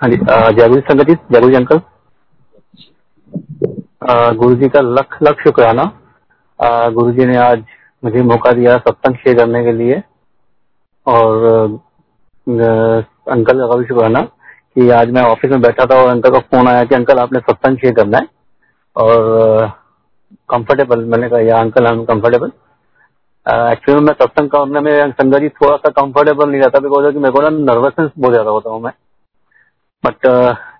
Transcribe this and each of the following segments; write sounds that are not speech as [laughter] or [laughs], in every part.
हाँ जी अ, जय गुरु संगत जी जय गुरु जी अंकल। गुरु जी का लख लख शुक्राना। गुरु जी ने आज मुझे मौका दिया सत्संग शेयर करने के लिए। और अंकल का भी शुक्राना कि आज मैं ऑफ़िस में बैठा था और अंकल का फ़ोन आया कि अंकल आपने सत्संग शेयर करना है। और कंफर्टेबल मैंने कहा या uncle I am comfortable actually मैं सत्संग करने में संगत जी थोड़ा सा कंफर्टेबल नहीं रहता बिकॉज़ मेरे को ना नर्वसनेस बहुत ज़्यादा होता हूँ मैं। बट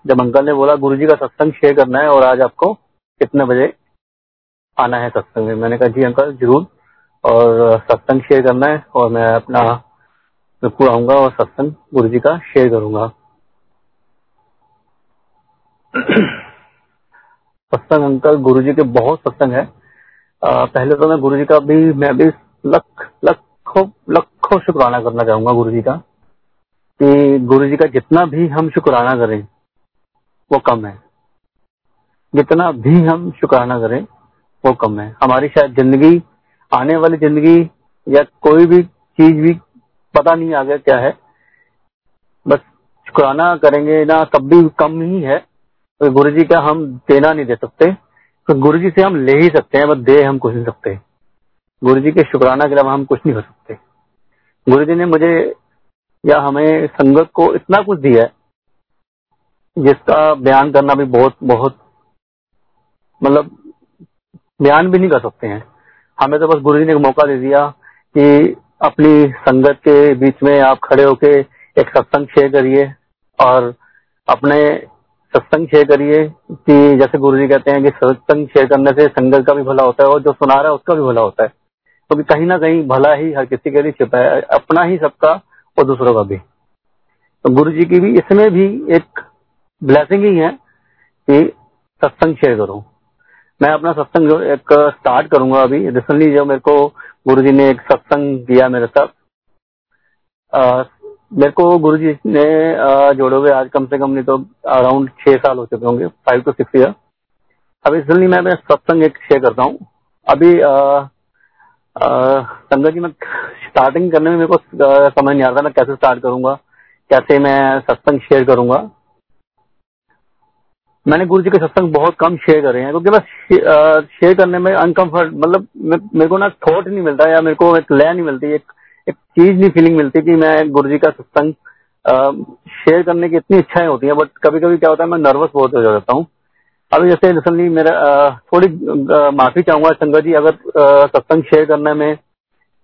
जब अंकल ने बोला गुरु जी का सत्संग शेयर करना है और आज आपको कितने बजे आना है सत्संग में? मैंने कहा जी अंकल ज़रूर। और सत्संग शेयर करना है और मैं अपना बिल्कुल आऊँगा और सत्संग गुरु जी का शेयर करूँगा। सत्संग अंकल गुरु जी के बहुत सत्संग है। अ, पहले तो मैं गुरु जी का भी मैं भी लख लखों लखों शुक्राना करना चाहूँगा गुरु जी का। कि गुरु जी का जितना भी हम शुक्राना करें, वो कम है। जितना भी हम शुक्राना करें, वो कम है। हमारी शायद ज़िंदगी, आने वाली ज़िंदगी या कोई भी चीज़ भी पता नहीं आगे क्या है। बस शुक्राना करेंगे ना, तब भी कम ही है। तो गुरु जी का हम देना नहीं दे सकते। तो गुरु जी से हम ले ही सकते हैं, बस दे हम कुछ नहीं सकते। गुरु जी के शुक्राना के अलावा हम कुछ नहीं कर सकते। गुरु जी ने मुझे या हमें संगत को इतना कुछ दिया है, जिसका बयान करना भी बहुत बहुत मतलब बयान भी नहीं कर सकते हैं। हमें तो बस गुरु जी ने एक मौका दे दिया कि अपनी संगत के बीच में आप खड़े होके एक सत्संग शेयर करिए और अपने सत्संग शेयर करिए कि जैसे गुरु जी कहते हैं कि सत्संग शेयर करने से संगत का भी भला होता है और जो सुना रहा है उसका भी भला होता है। क्योंकि तो कहीं ना कहीं भला ही हर किसी के लिए छिपा है। अपना ही सबका और दूसरों का भी तो गुरु जी की भी इसमें भी एक ब्लेसिंग ही है कि सत्संग शेयर करो। मैं अपना सत्संग जो एक स्टार्ट करूँगा अभी। रिसेंटली जो मेरे को गुरु जी ने एक सत्संग दिया मेरे साथ मेरे को गुरु जी ने जोड़े हुए आज कम से कम नहीं तो अराउंड छह साल हो चुके होंगे फाइव टू सिक्स ईयर अभी रिसेंटली मैं मैं सत्संग एक शेयर करता हूँ। अभी अ, संगत जी, मैं स्टार्टिंग करने में मेरे को समझ नहीं आ रहा था, मैं कैसे स्टार्ट करूँगा? कैसे मैं सत्संग शेयर करूँगा? मैंने गुरु जी के सत्संग बहुत कम शेयर करे हैं, क्योंकि बस शेयर करने में अनकंफर्ट मतलब मेरे को ना थॉट नहीं मिलता या मेरे को एक लय नहीं मिलती, एक एक चीज़ नहीं फीलिंग मिलती कि मैं गुरु जी का सत्संग शेयर करने की इतनी इच्छाएँ होती हैं बट कभी कभी क्या होता है, मैं नर्वस बहुत हो जाता हूँ। अभी जैसे रिसेंटली मेरा थोड़ी माफ़ी चाहूँगा संगत जी अगर सत्संग शेयर करने में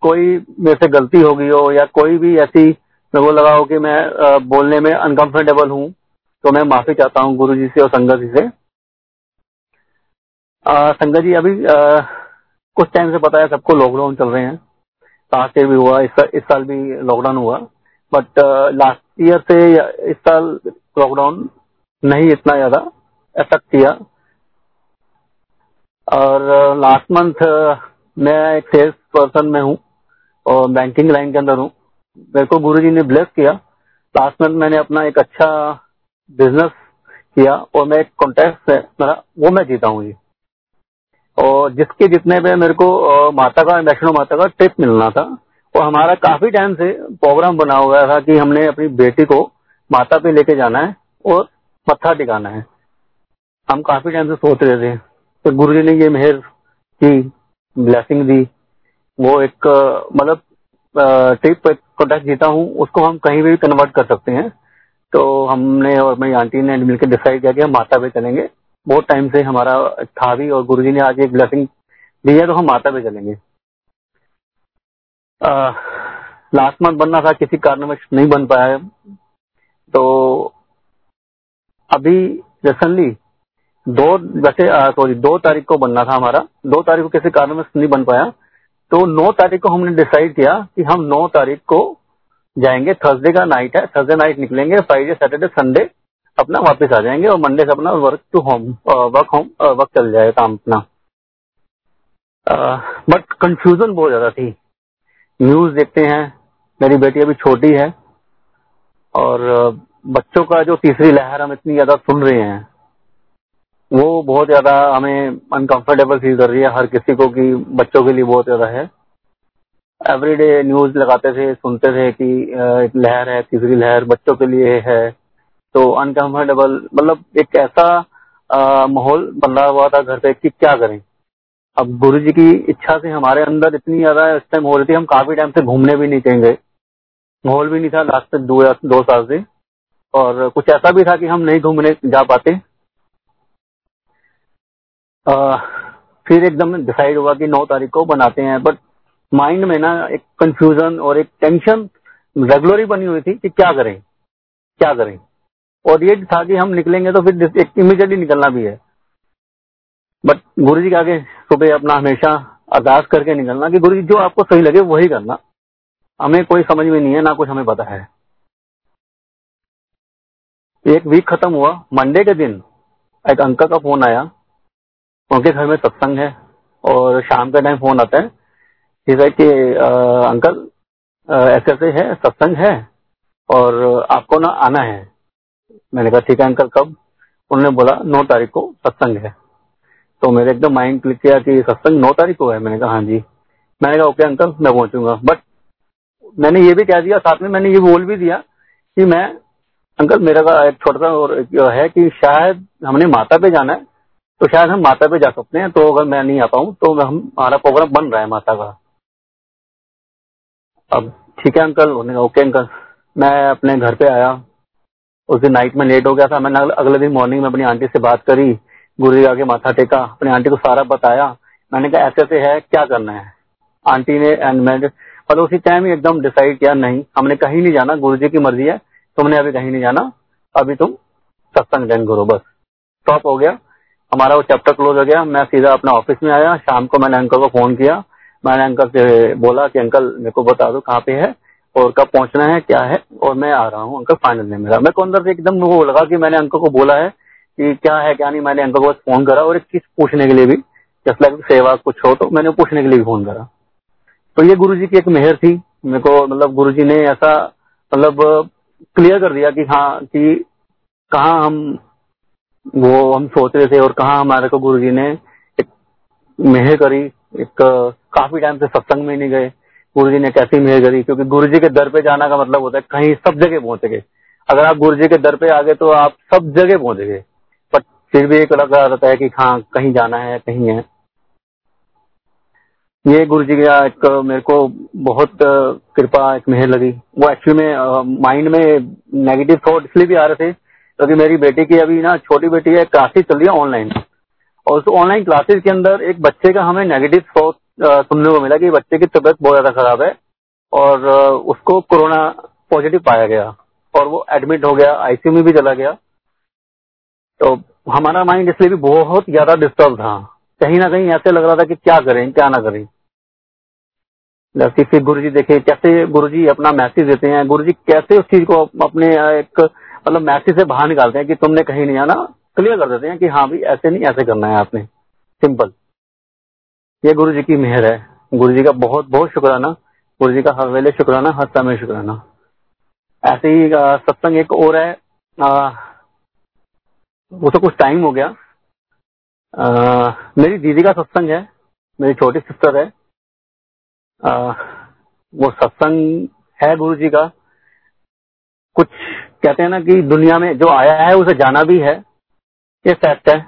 कोई मेरे से गलती हो गई हो या कोई भी ऐसी मेरे को लगा हो कि मैं बोलने में अनकंफर्टेबल हूँ तो मैं माफ़ी चाहता हूँ गुरु जी से और संगत जी से। संगत जी अभी कुछ टाइम से पता है सबको लॉकडाउन चल रहे हैं। लास्ट ईयर भी हुआ इस, इस साल भी लॉकडाउन हुआ। बट लास्ट ईयर से इस साल लॉकडाउन नहीं इतना ज़्यादा। इफ़ेक्ट किया और लास्ट मंथ मैं एक सेल्स पर्सन में हूँ और बैंकिंग लाइन के अंदर हूँ। मेरे को गुरु ने ब्लेस किया। लास्ट मंथ मैंने अपना एक अच्छा बिज़नेस किया और मैं एक कॉन्टेक्ट मेरा, वो मैं जीता हूँ जी। और जिसके, जितने पे मेरे को माता का, वैष्णो माता का ट्रिप मिलना था और हमारा काफ़ी टाइम से प्रोग्राम बना हुआ था कि हमने अपनी बेटी को माता पे लेके जाना है और मत्था टिकाना है। हम काफ़ी टाइम से सोच रहे थे। तो गुरु जी ने ये मेहर की ब्लेसिंग दी। वो एक मतलब ट्रिप कॉन्टेक्ट जीता हूँ, उसको हम कहीं भी कन्वर्ट कर सकते हैं। तो हमने और मेरी आंटी ने मिलकर डिसाइड किया कि हम माता पे चलेंगे। बहुत टाइम से हमारा था भी और गुरुजी ने आज एक ब्लेसिंग दी है तो हम माता पे चलेंगे। लास्ट मंथ बनना था, किसी कारणवश नहीं बन पाया। तो अभी रिसेंटली दो, वैसे सॉरी दो तारीख को बनना था हमारा। दो तारीख को किसी कारणवश नहीं बन पाया। तो नौ तारीख को हमने डिसाइड किया कि हम नौ तारीख को जाएँगे। थर्सडे का नाइट है। थर्सडे नाइट निकलेंगे। फ्राइडे सैटरडे संडे अपना वापस आ जाएँगे और मंडे से अपना work to home work home work चल जाएगा काम अपना। बट कंफ्यूजन बहुत ज़्यादा थी। न्यूज़ देखते हैं। मेरी बेटी अभी छोटी है। और बच्चों का जो तीसरी लहर हम इतनी ज़्यादा सुन रहे हैं। वो बहुत ज़्यादा हमें अनकंफर्टेबल फील कर रही है हर किसी को कि बच्चों के लिए बहुत ज़्यादा है। एवरीडे न्यूज़ लगाते थे, सुनते थे कि एक लहर है, तीसरी लहर बच्चों के लिए है। तो अनकंफर्टेबल मतलब एक ऐसा माहौल बन हुआ था घर पे कि क्या करें। अब गुरु जी की इच्छा से हमारे अंदर इतनी ज़्यादा इस टाइम हो रही थी, हम काफ़ी टाइम से घूमने भी नहीं कहीं गए माहौल भी नहीं था लास्ट दो दो साल से। और कुछ ऐसा भी था कि हम नहीं घूमने जा पाते। फिर एकदम डिसाइड हुआ कि नौ तारीख को बनाते हैं। बट माइंड में ना एक कंफ्यूजन और एक टेंशन रेगुलर ही बनी हुई थी कि क्या करें क्या करें। और ये था कि हम निकलेंगे तो फिर इमीडिएटली निकलना भी है। बट गुरु जी के आगे सुबह अपना हमेशा अरदास करके निकलना कि गुरु जी जो आपको सही लगे वही करना। हमें कोई समझ में नहीं है, ना कुछ हमें पता है। एक वीक खत्म हुआ। मंडे के दिन एक अंकल का फ़ोन आया। उनके घर में सत्संग है और शाम के टाइम फ़ोन आता है। ठीक कि अंकल ऐसे ऐसे है, सत्संग है और आपको ना आना है। मैंने कहा, ठीक है अंकल कब? उन्होंने बोला, नौ तारीख को सत्संग है। तो मेरे एकदम माइंड क्लिक किया कि सत्संग नौ तारीख को है। मैंने कहा हाँ जी। मैंने कहा, ओके अंकल मैं पहुंचूँगा। बट मैंने ये भी कह दिया, साथ में मैंने ये बोल भी दिया कि मैं अंकल मेरा का एक छोटा सा और है कि शायद हमने माता पे जाना है। तो शायद हम माता पे जा सकते हैं तो अगर मैं नहीं आ पाऊँ तो हम, हमारा प्रोग्राम बन रहा है माता का। अब ठीक है अंकल उन्होंने कहा ओके अंकल मैं अपने घर पे आया। उस दिन नाइट में लेट हो गया था। मैंने अगले दिन मॉर्निंग में अपनी आंटी से बात करी। गुरु जी आगे माथा टेका। अपनी आंटी को सारा बताया। मैंने कहा ऐसे ऐसे है, क्या करना है? आंटी ने एंड मैं और उसी टाइम ही एकदम डिसाइड किया, नहीं, हमने कहीं नहीं जाना। गुरु जी की मर्ज़ी है। तुमने अभी कहीं नहीं जाना। अभी तुम सत्संग ज्वाइन करो, बस। स्टॉप हो गया। हमारा वो चैप्टर क्लोज हो गया। मैं सीधा अपना ऑफ़िस में आया। शाम को मैंने अंकल को फ़ोन किया। मैंने अंकल से बोला कि अंकल मेरे को बता दो कहाँ पे है और कब पहुँचना है, क्या है? और मैं आ रहा हूँ। अंकल फाइनल है मेरा मेरे को अंदर से एकदम वो लगा कि मैंने अंकल को बोला है कि क्या है, क्या नहीं। मैंने अंकल को फ़ोन करा और एक चीज़ पूछने के लिए भी जस्ट लाइक सेवा कुछ हो तो मैंने पूछने के लिए भी फ़ोन करा। तो ये गुरु जी की एक मेहर थी। मेरे को मतलब गुरु जी ने ऐसा मतलब क्लियर कर दिया कि हाँ कि कहा हम वो हम सोच रहे थे और कहा हमारे को गुरु जी ने एक मेहर करी, एक काफ़ी टाइम से सत्संग में नहीं गए। गुरु जी ने कैसी मेहर करी, क्योंकि गुरु जी के दर पे जाना का मतलब होता है, कहीं सब जगह पहुँचे गए। अगर आप गुरु जी के दर पे आ गए तो आप सब जगह पहुँचे गए। बट फिर भी एक लगा रहता है कि हाँ कहीं जाना है, कहीं है। ये गुरु जी का एक मेरे को बहुत कृपा, एक मेहर लगी। वो एक्चुअली में माइंड में नेगेटिव थॉट इसलिए भी आ रहे थे क्योंकि तो मेरी बेटी की अभी ना, छोटी बेटी है, क्लासेस चल रही है ऑनलाइन और उस ऑनलाइन क्लासेस के अंदर एक बच्चे का हमें नेगेटिव थॉट सुनने को मिला कि बच्चे की तबीयत बहुत ज़्यादा खराब है और उसको कोरोना पॉजिटिव पाया गया और वो एडमिट हो गया आईसीयू में भी चला गया। तो हमारा माइंड इसलिए भी बहुत ज़्यादा डिस्टर्ब था। कहीं ना कहीं ऐसे लग रहा था कि क्या करें, क्या ना करें। जैसे फिर गुरु जी देखे, कैसे गुरु जी अपना मैसेज देते हैं गुरु जी कैसे उस चीज़ को अपने एक मतलब मैसेज से बाहर निकालते हैं कि तुमने कहीं नहीं आना क्लियर कर देते हैं कि हाँ भाई ऐसे नहीं ऐसे करना है आपने। सिंपल ये गुरु जी की मेहर है। गुरु जी का बहुत बहुत शुक्राना। गुरु जी का हर वेले शुक्राना हर समय शुक्राना। ऐसे ही सत्संग एक और है। आ, वो तो कुछ टाइम हो गया। आ, मेरी दीदी का सत्संग है। मेरी छोटी सिस्टर है। आ, वो सत्संग है गुरु जी का। कुछ कहते हैं ना कि दुनिया में जो आया है, उसे जाना भी है। ये फैक्ट है।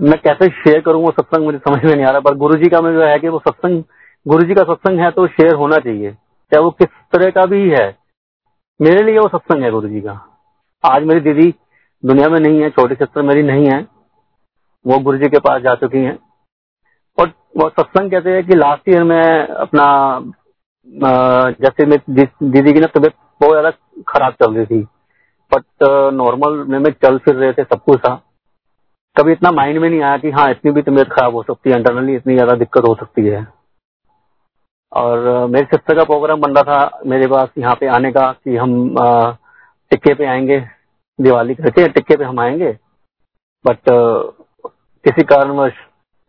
मैं कैसे शेयर करूँ, वो सत्संग मुझे समझ में नहीं आ रहा, पर गुरु जी का में जो है कि वो सत्संग गुरु जी का सत्संग है तो शेयर होना चाहिए। चाहे वो किस तरह का भी है। मेरे लिए वो सत्संग है गुरु जी का। आज मेरी दीदी दुनिया में नहीं है, छोटी सिस्टर मेरी नहीं है। वो गुरु जी के पास जा चुकी हैं। और वो सत्संग कहते हैं कि लास्ट ईयर में अपना जैसे मैं दीदी की ना तबीयत बहुत ज़्यादा खराब चल रही थी बट नॉर्मल में मैं चल फिर रहे थे सब कुछ था। कभी इतना माइंड में नहीं आया कि हाँ इतनी भी तबीयत खराब हो सकती है इंटरनली इतनी ज़्यादा दिक्कत हो सकती है। और मेरे सिस्टर का प्रोग्राम बन रहा था मेरे पास यहाँ पे आने का कि हम टिक्के पे आएँगे, दिवाली करके टिक्के पे हम आएँगे। बट किसी कारणवश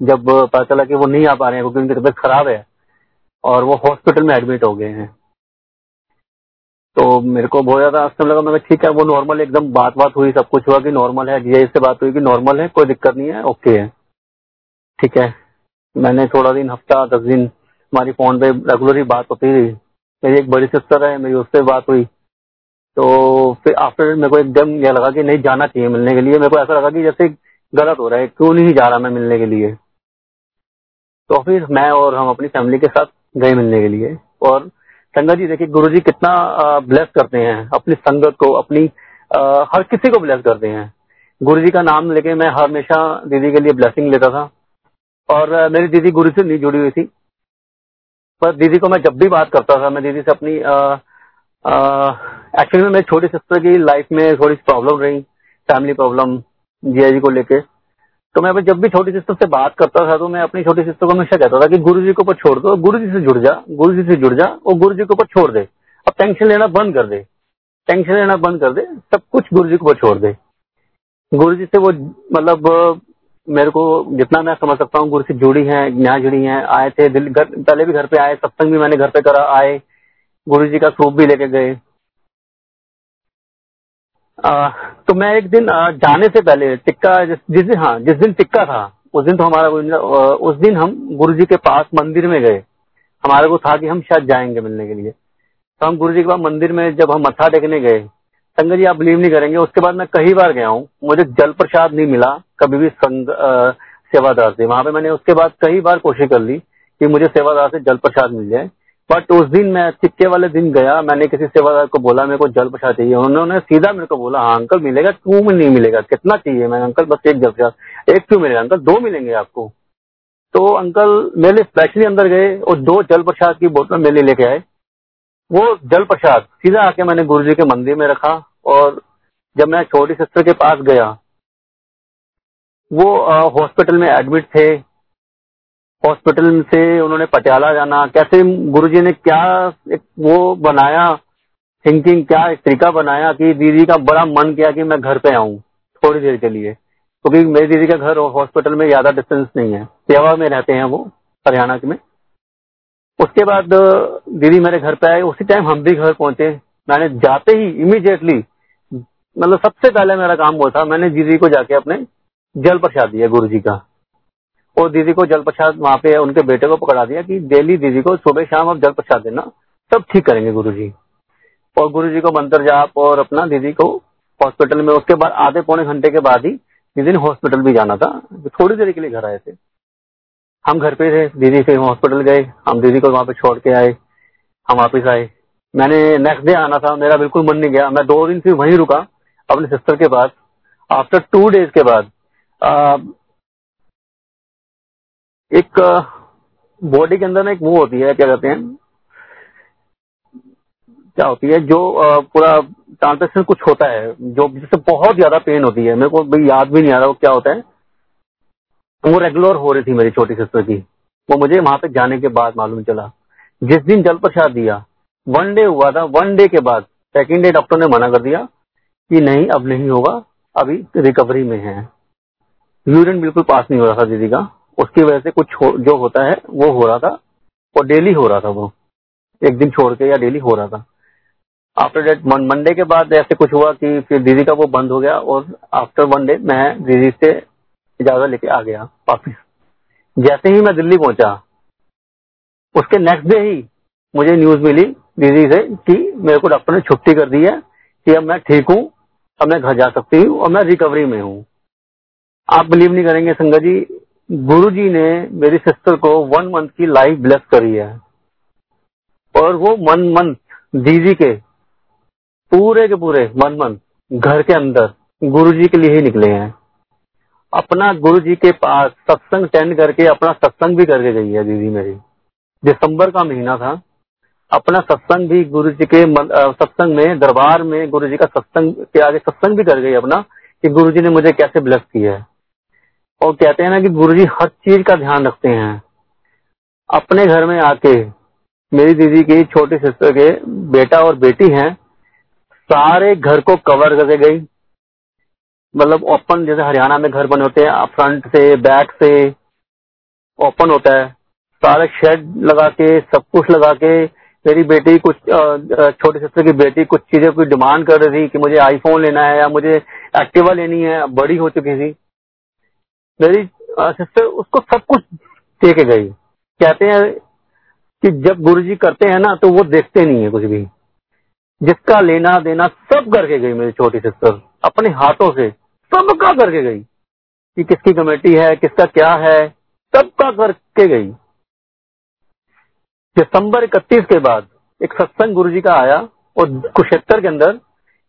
जब पता चला कि वो नहीं आ पा रहे हैं, क्योंकि उनकी तबीयत खराब है और वो हॉस्पिटल में एडमिट हो गए हैं। तो मेरे को बहुत ज़्यादा समय लगा, मैं ठीक है, वो नॉर्मल एकदम बात बात हुई, सब कुछ हुआ कि नॉर्मल है जी से बात हुई कि नॉर्मल है, कोई दिक्कत नहीं है ओके है। ठीक है। मैंने थोड़ा दिन, हफ़्ता, दस दिन हमारी फ़ोन पे रेगुलर ही बात होती रही। मेरी एक बड़ी सिस्टर है, मेरी उससे बात हुई। तो फिर आफ्टर मेरे को एकदम यह लगा कि नहीं, जाना चाहिए मिलने के लिए। मेरे को ऐसा लगा कि जैसे गलत हो रहा है, क्यों नहीं जा रहा मैं मिलने के लिए? तो फिर मैं और हम अपनी फैमिली के साथ गए मिलने के लिए। और संगत जी देखिए गुरु जी कितना ब्लेस करते हैं। अपनी संगत को अपनी आ, हर किसी को ब्लेस करते हैं। गुरु जी का नाम लेके मैं हमेशा दीदी के लिए ब्लेसिंग लेता था। और मेरी दीदी गुरु से नहीं जुड़ी हुई थी। पर दीदी को मैं जब भी बात करता था मैं दीदी से अपनी एक्चुअली में मेरी छोटी सिस्टर की लाइफ में थोड़ी प्रॉब्लम रही फैमिली प्रॉब्लम जी को लेके। तो मैं जब भी छोटी सिस्टर से बात करता था तो मैं अपनी छोटी सिस्टर को हमेशा कहता था कि गुरु जी के ऊपर छोड़ दो गुरु जी से जुड़ जा गुरु जी से जुड़ जा, और गुरु जी के ऊपर छोड़ दे। अब टेंशन लेना बंद कर दे। टेंशन लेना बंद कर दे, सब कुछ गुरु जी के ऊपर छोड़ दे। गुरु जी से वो मतलब मेरे को जितना मैं समझ सकता हूँ, गुरु से जुड़ी है, यहाँ जुड़ी है, आए थे पहले भी घर पे आए, सत्संग भी मैंने घर पे करा, आए। गुरु जी का सूप भी लेके गए। तो मैं एक दिन जाने से पहले टिक्का जिस, जिस दिन हाँ जिस दिन टिक्का था उस दिन तो हमारा उस दिन हम गुरु जी के पास मंदिर में गए। हमारे को था कि हम शायद जाएँगे मिलने के लिए। तो हम गुरु जी के पास मंदिर में जब हम मत्था टेकने गए संगत जी आप बिलीव नहीं करेंगे। उसके बाद मैं कई बार गया हूँ मुझे जल प्रसाद नहीं मिला कभी भी संग सेवादार से। वहाँ पे मैंने उसके बाद कई बार कोशिश कर ली कि मुझे सेवादार से जल प्रसाद मिल जाए। बट उस दिन मैं टिक्के वाले दिन गया, मैंने किसी सेवादार को बोला, मेरे को जल प्रसाद चाहिए। उन्होंने सीधा मेरे को बोला हाँ अंकल, मिलेगा क्यों में नहीं मिलेगा, कितना चाहिए? मैं अंकल, बस एक जल प्रसाद एक क्यों मिलेगा? अंकल, दो मिलेंगे आपको। तो अंकल मेरे स्पेशली अंदर गए और दो जल प्रसाद की बोतल मेरे लिए लेके आए। वो जल प्रसाद सीधा आके मैंने गुरु जी के मंदिर में रखा और जब मैं छोटी सिस्टर के पास गया, वो हॉस्पिटल में एडमिट थे। हॉस्पिटल से उन्होंने पटियाला जाना, कैसे गुरुजी ने क्या एक वो बनाया थिंकिंग क्या एक तरीका बनाया कि दीदी का बड़ा मन किया कि मैं घर पे आऊँ थोड़ी देर के लिए, क्योंकि मेरी दीदी का घर हॉस्पिटल में ज़्यादा डिस्टेंस नहीं है, सेवा में रहते हैं वो, हरियाणा में। उसके बाद दीदी मेरे घर पे आए, उसी टाइम हम भी घर पहुँचे। मैंने जाते ही इमीडिएटली मतलब सबसे पहले मेरा काम वो था, मैंने दीदी को जाके अपने जल प्रसाद दिया गुरु जी का। और दीदी को जल प्रसाद वहाँ पे उनके बेटे को पकड़ा दिया कि डेली दीदी को सुबह शाम आप जल प्रसाद देना, सब ठीक करेंगे गुरु जी और गुरु जी को मंत्र जाप और अपना दीदी को हॉस्पिटल में, उसके बाद आधे पौने घंटे के बाद ही दीदी ने हॉस्पिटल भी जाना था। थोड़ी देर के लिए घर आए थे। हम घर पे थे, दीदी से हॉस्पिटल गए, हम दीदी को वहाँ पे छोड़ के आए, हम वापिस आए। मैंने नेक्स्ट डे आना था, मेरा बिल्कुल मन नहीं गया। मैं दो दिन फिर वहीं रुका, अपने सिस्टर के पास। आफ्टर टू डेज़ के बाद एक बॉडी के अंदर ना एक वो होती है, क्या कहते हैं? क्या होती है? जो पूरा ट्रांसेक्शन कुछ होता है, जो जिससे बहुत ज़्यादा पेन होती है। मेरे को भाई याद भी नहीं आ रहा वो क्या होता है। वो रेगुलर हो रही थी मेरी छोटी सिस्टर की। वो मुझे वहाँ पे जाने के बाद मालूम चला। जिस दिन जल प्रसाद दिया वन डे हुआ था वन डे के बाद सेकेंड डे डॉक्टर ने मना कर दिया कि नहीं, अब नहीं होगा, अभी रिकवरी में है। यूरिन बिल्कुल पास नहीं हो रहा था दीदी का। उसकी वजह से कुछ हो, जो होता है वो हो रहा था और डेली हो रहा था वो। एक दिन छोड़ के या डेली हो रहा था। आफ्टर डेट मंडे के बाद ऐसे कुछ हुआ कि फिर दीदी का वो बंद हो गया और आफ्टर वन डे मैं दीदी से इजाज़त लेके आ गया वापिस। जैसे ही मैं दिल्ली पहुँचा उसके नेक्स्ट डे ही मुझे न्यूज़ मिली दीदी से कि मेरे को डॉक्टर ने छुट्टी कर दी है कि अब मैं ठीक हूँ अब मैं घर जा सकती हूँ और मैं रिकवरी में हूँ। आप बिलीव नहीं करेंगे संगत जी गुरु जी ने मेरी सिस्टर को वन मंथ की लाइफ ब्लेस करी है। और वो वन मंथ दीदी के, पूरे के पूरे वन मंथ घर के अंदर गुरु जी के लिए ही निकले हैं। अपना गुरु जी के पास सत्संग अटेंड करके अपना सत्संग भी करके गई है दीदी मेरी। दिसंबर का महीना था। अपना सत्संग भी गुरु जी के सत्संग में, दरबार में गुरु जी का सत्संग के आगे सत्संग भी कर गई अपना कि गुरु जी ने मुझे कैसे ब्लेस किया है। और कहते हैं ना कि गुरु जी हर चीज़ का ध्यान रखते हैं। अपने घर में आके मेरी दीदी की छोटी सिस्टर के बेटा और बेटी हैं, सारे घर को कवर करके गई। मतलब ओपन जैसे हरियाणा में घर बने होते हैं फ्रंट से बैक से ओपन होता है। सारे शेड लगा के, सब कुछ लगा के, मेरी बेटी कुछ छोटी सिस्टर की बेटी कुछ चीज़ें कुछ डिमांड कर रही थी कि मुझे आईफोन लेना है या मुझे एक्टिवा लेनी है, बड़ी हो चुकी थी। मेरी सिस्टर उसको सब कुछ दे के गई कहते हैं कि जब गुरु जी करते हैं ना तो वो देखते नहीं है कुछ भी। जिसका लेना देना सब करके गई मेरी छोटी सिस्टर। अपने हाथों से सबका करके गई। कि किसकी कमेटी है, किसका क्या है, सबका करके गई। दिसंबर इकतीस के बाद एक सत्संग गुरु जी का आया, और कुशेत्तर के अंदर।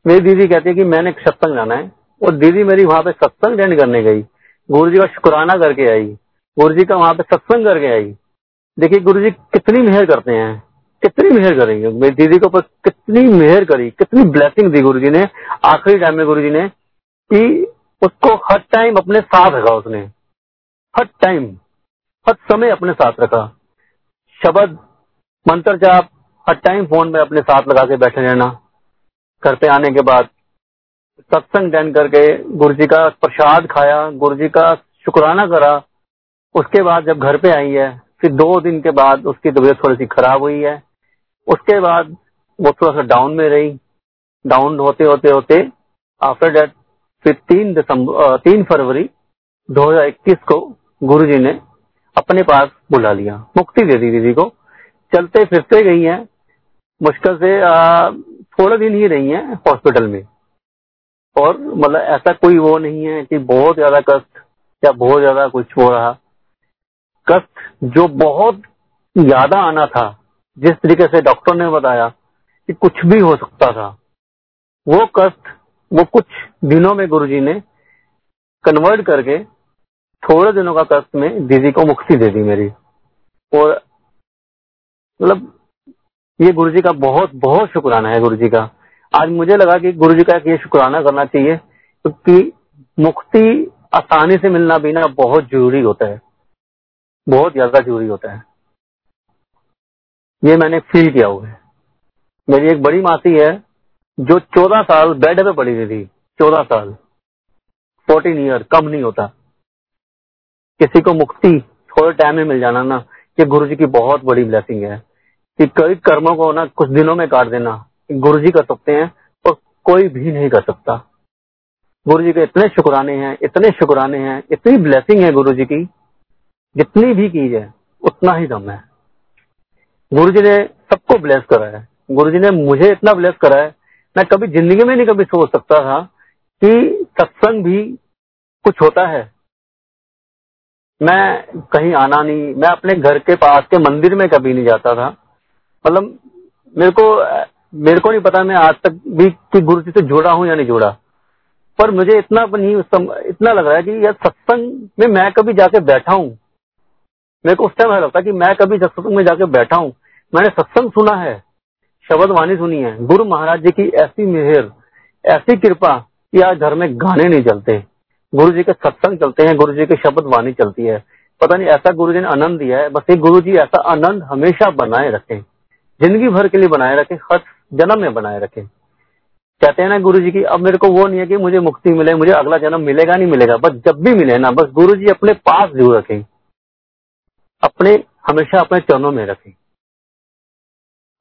मेरी दीदी कहती है कि मैंने एक सत्संग जाना है। और दीदी मेरी वहाँ पे सत्संग अटेंड करने गई। गुरु जी का शुक्राना करके आई। गुरु जी का वहाँ पे सत्संग करके आई। देखिए गुरु जी कितनी मेहर करते हैं, कितनी मेहर करेंगे। मेरी दीदी के ऊपर कितनी मेहर करी, कितनी ब्लेसिंग दी गुरु जी ने, आखिरी टाइम में गुरु जी ने, कि उसको हर टाइम अपने साथ रखा उसने। हर टाइम हर समय अपने साथ रखा। शब्द, मंत्र जाप हर टाइम फ़ोन में अपने साथ लगा के बैठे रहना, घर पे आने के बाद सत्संग अटेंड करके गुरु जी का प्रसाद खाया गुरु जी का शुक्राना करा। उसके बाद जब घर पे आई है, फिर दो दिन के बाद उसकी तबीयत थोड़ी सी खराब हुई है। उसके बाद वो थोड़ा सा डाउन में रही। डाउन होते होते होते आफ्टर डेट फिर तीन दिसंबर तीन फरवरी 2021 को गुरु जी ने अपने पास बुला लिया, मुक्ति दे दी दीदी को। चलते फिरते गई हैं। मुश्किल से थोड़े दिन ही रही हैं हॉस्पिटल में। और मतलब ऐसा कोई वो नहीं है कि बहुत ज़्यादा कष्ट या बहुत ज़्यादा कुछ हो रहा। कष्ट जो बहुत ज़्यादा आना था, जिस तरीके से डॉक्टर ने बताया कि कुछ भी हो सकता था, वो कष्ट वो कुछ दिनों में गुरुजी ने कन्वर्ट करके थोड़े दिनों का कष्ट में दीदी को मुक्ति दे दी मेरी। और मतलब ये गुरु जी का बहुत बहुत शुक्राना है गुरु जी का। आज मुझे लगा कि गुरु जी का ये शुक्राना करना चाहिए, क्योंकि मुक्ति आसानी से मिलना भी ना बहुत ज़रूरी होता है। बहुत ज़्यादा ज़रूरी होता है। ये मैंने फील किया हुआ है। मेरी एक बड़ी मासी है, जो चौदह साल बेड पे पड़ी हुई थी, चौदह साल। फोर्टीन ईयर कम नहीं होता। किसी को मुक्ति, थोड़े टाइम में मिल जाना ना, ये गुरु जी की बहुत बड़ी ब्लेसिंग है। कि कई कर्मों को ना कुछ दिनों में काट देना। गुरु जी कर सकते हैं, और कोई भी नहीं कर सकता। गुरु जी के इतने शुक्राने हैं, इतने शुक्राने हैं, इतनी ब्लेसिंग है गुरु जी की, जितनी भी की है उतना ही दम है। गुरु जी ने सबको ब्लेस करा है। गुरु जी ने मुझे इतना ब्लेस करा है, मैं कभी ज़िंदगी में नहीं कभी सोच सकता था कि सत्संग भी कुछ होता है। मैं कहीं आना नहीं, मैं अपने घर के पास के मंदिर में कभी नहीं जाता था। मतलब मेरे को मेरे को नहीं पता मैं आज तक भी कि गुरु जी से जुड़ा हूँ या नहीं जुड़ा। पर मुझे इतना नहीं इतना लग रहा है कि यार सत्संग में मैं कभी जाके बैठा हूँ। मेरे को उस टाइम लगता कि मैं कभी सत्संग में जाके बैठा हूँ, मैंने सत्संग सुना है शब्द वाणी सुनी है, गुरु महाराज जी की ऐसी मेहर, ऐसी कृपा कि आज घर में गाने नहीं चलते। गुरु जी के सत्संग चलते हैं, गुरु जी के शब्द वाणी चलती है। पता नहीं ऐसा गुरु जी ने आनंद दिया है, बस ये गुरु जी ऐसा आनंद हमेशा बनाए रखे। ज़िंदगी भर के लिए बनाए रखे, हर जन्म में बनाए रखे। कहते हैं ना गुरु जी की अब मेरे को वो नहीं है कि मुझे मुक्ति मिले, मुझे अगला जन्म मिलेगा, नहीं मिलेगा। बस जब भी मिले ना, बस गुरु जी अपने पास ज़रूर रखें। अपने, हमेशा अपने चरणों में रखें।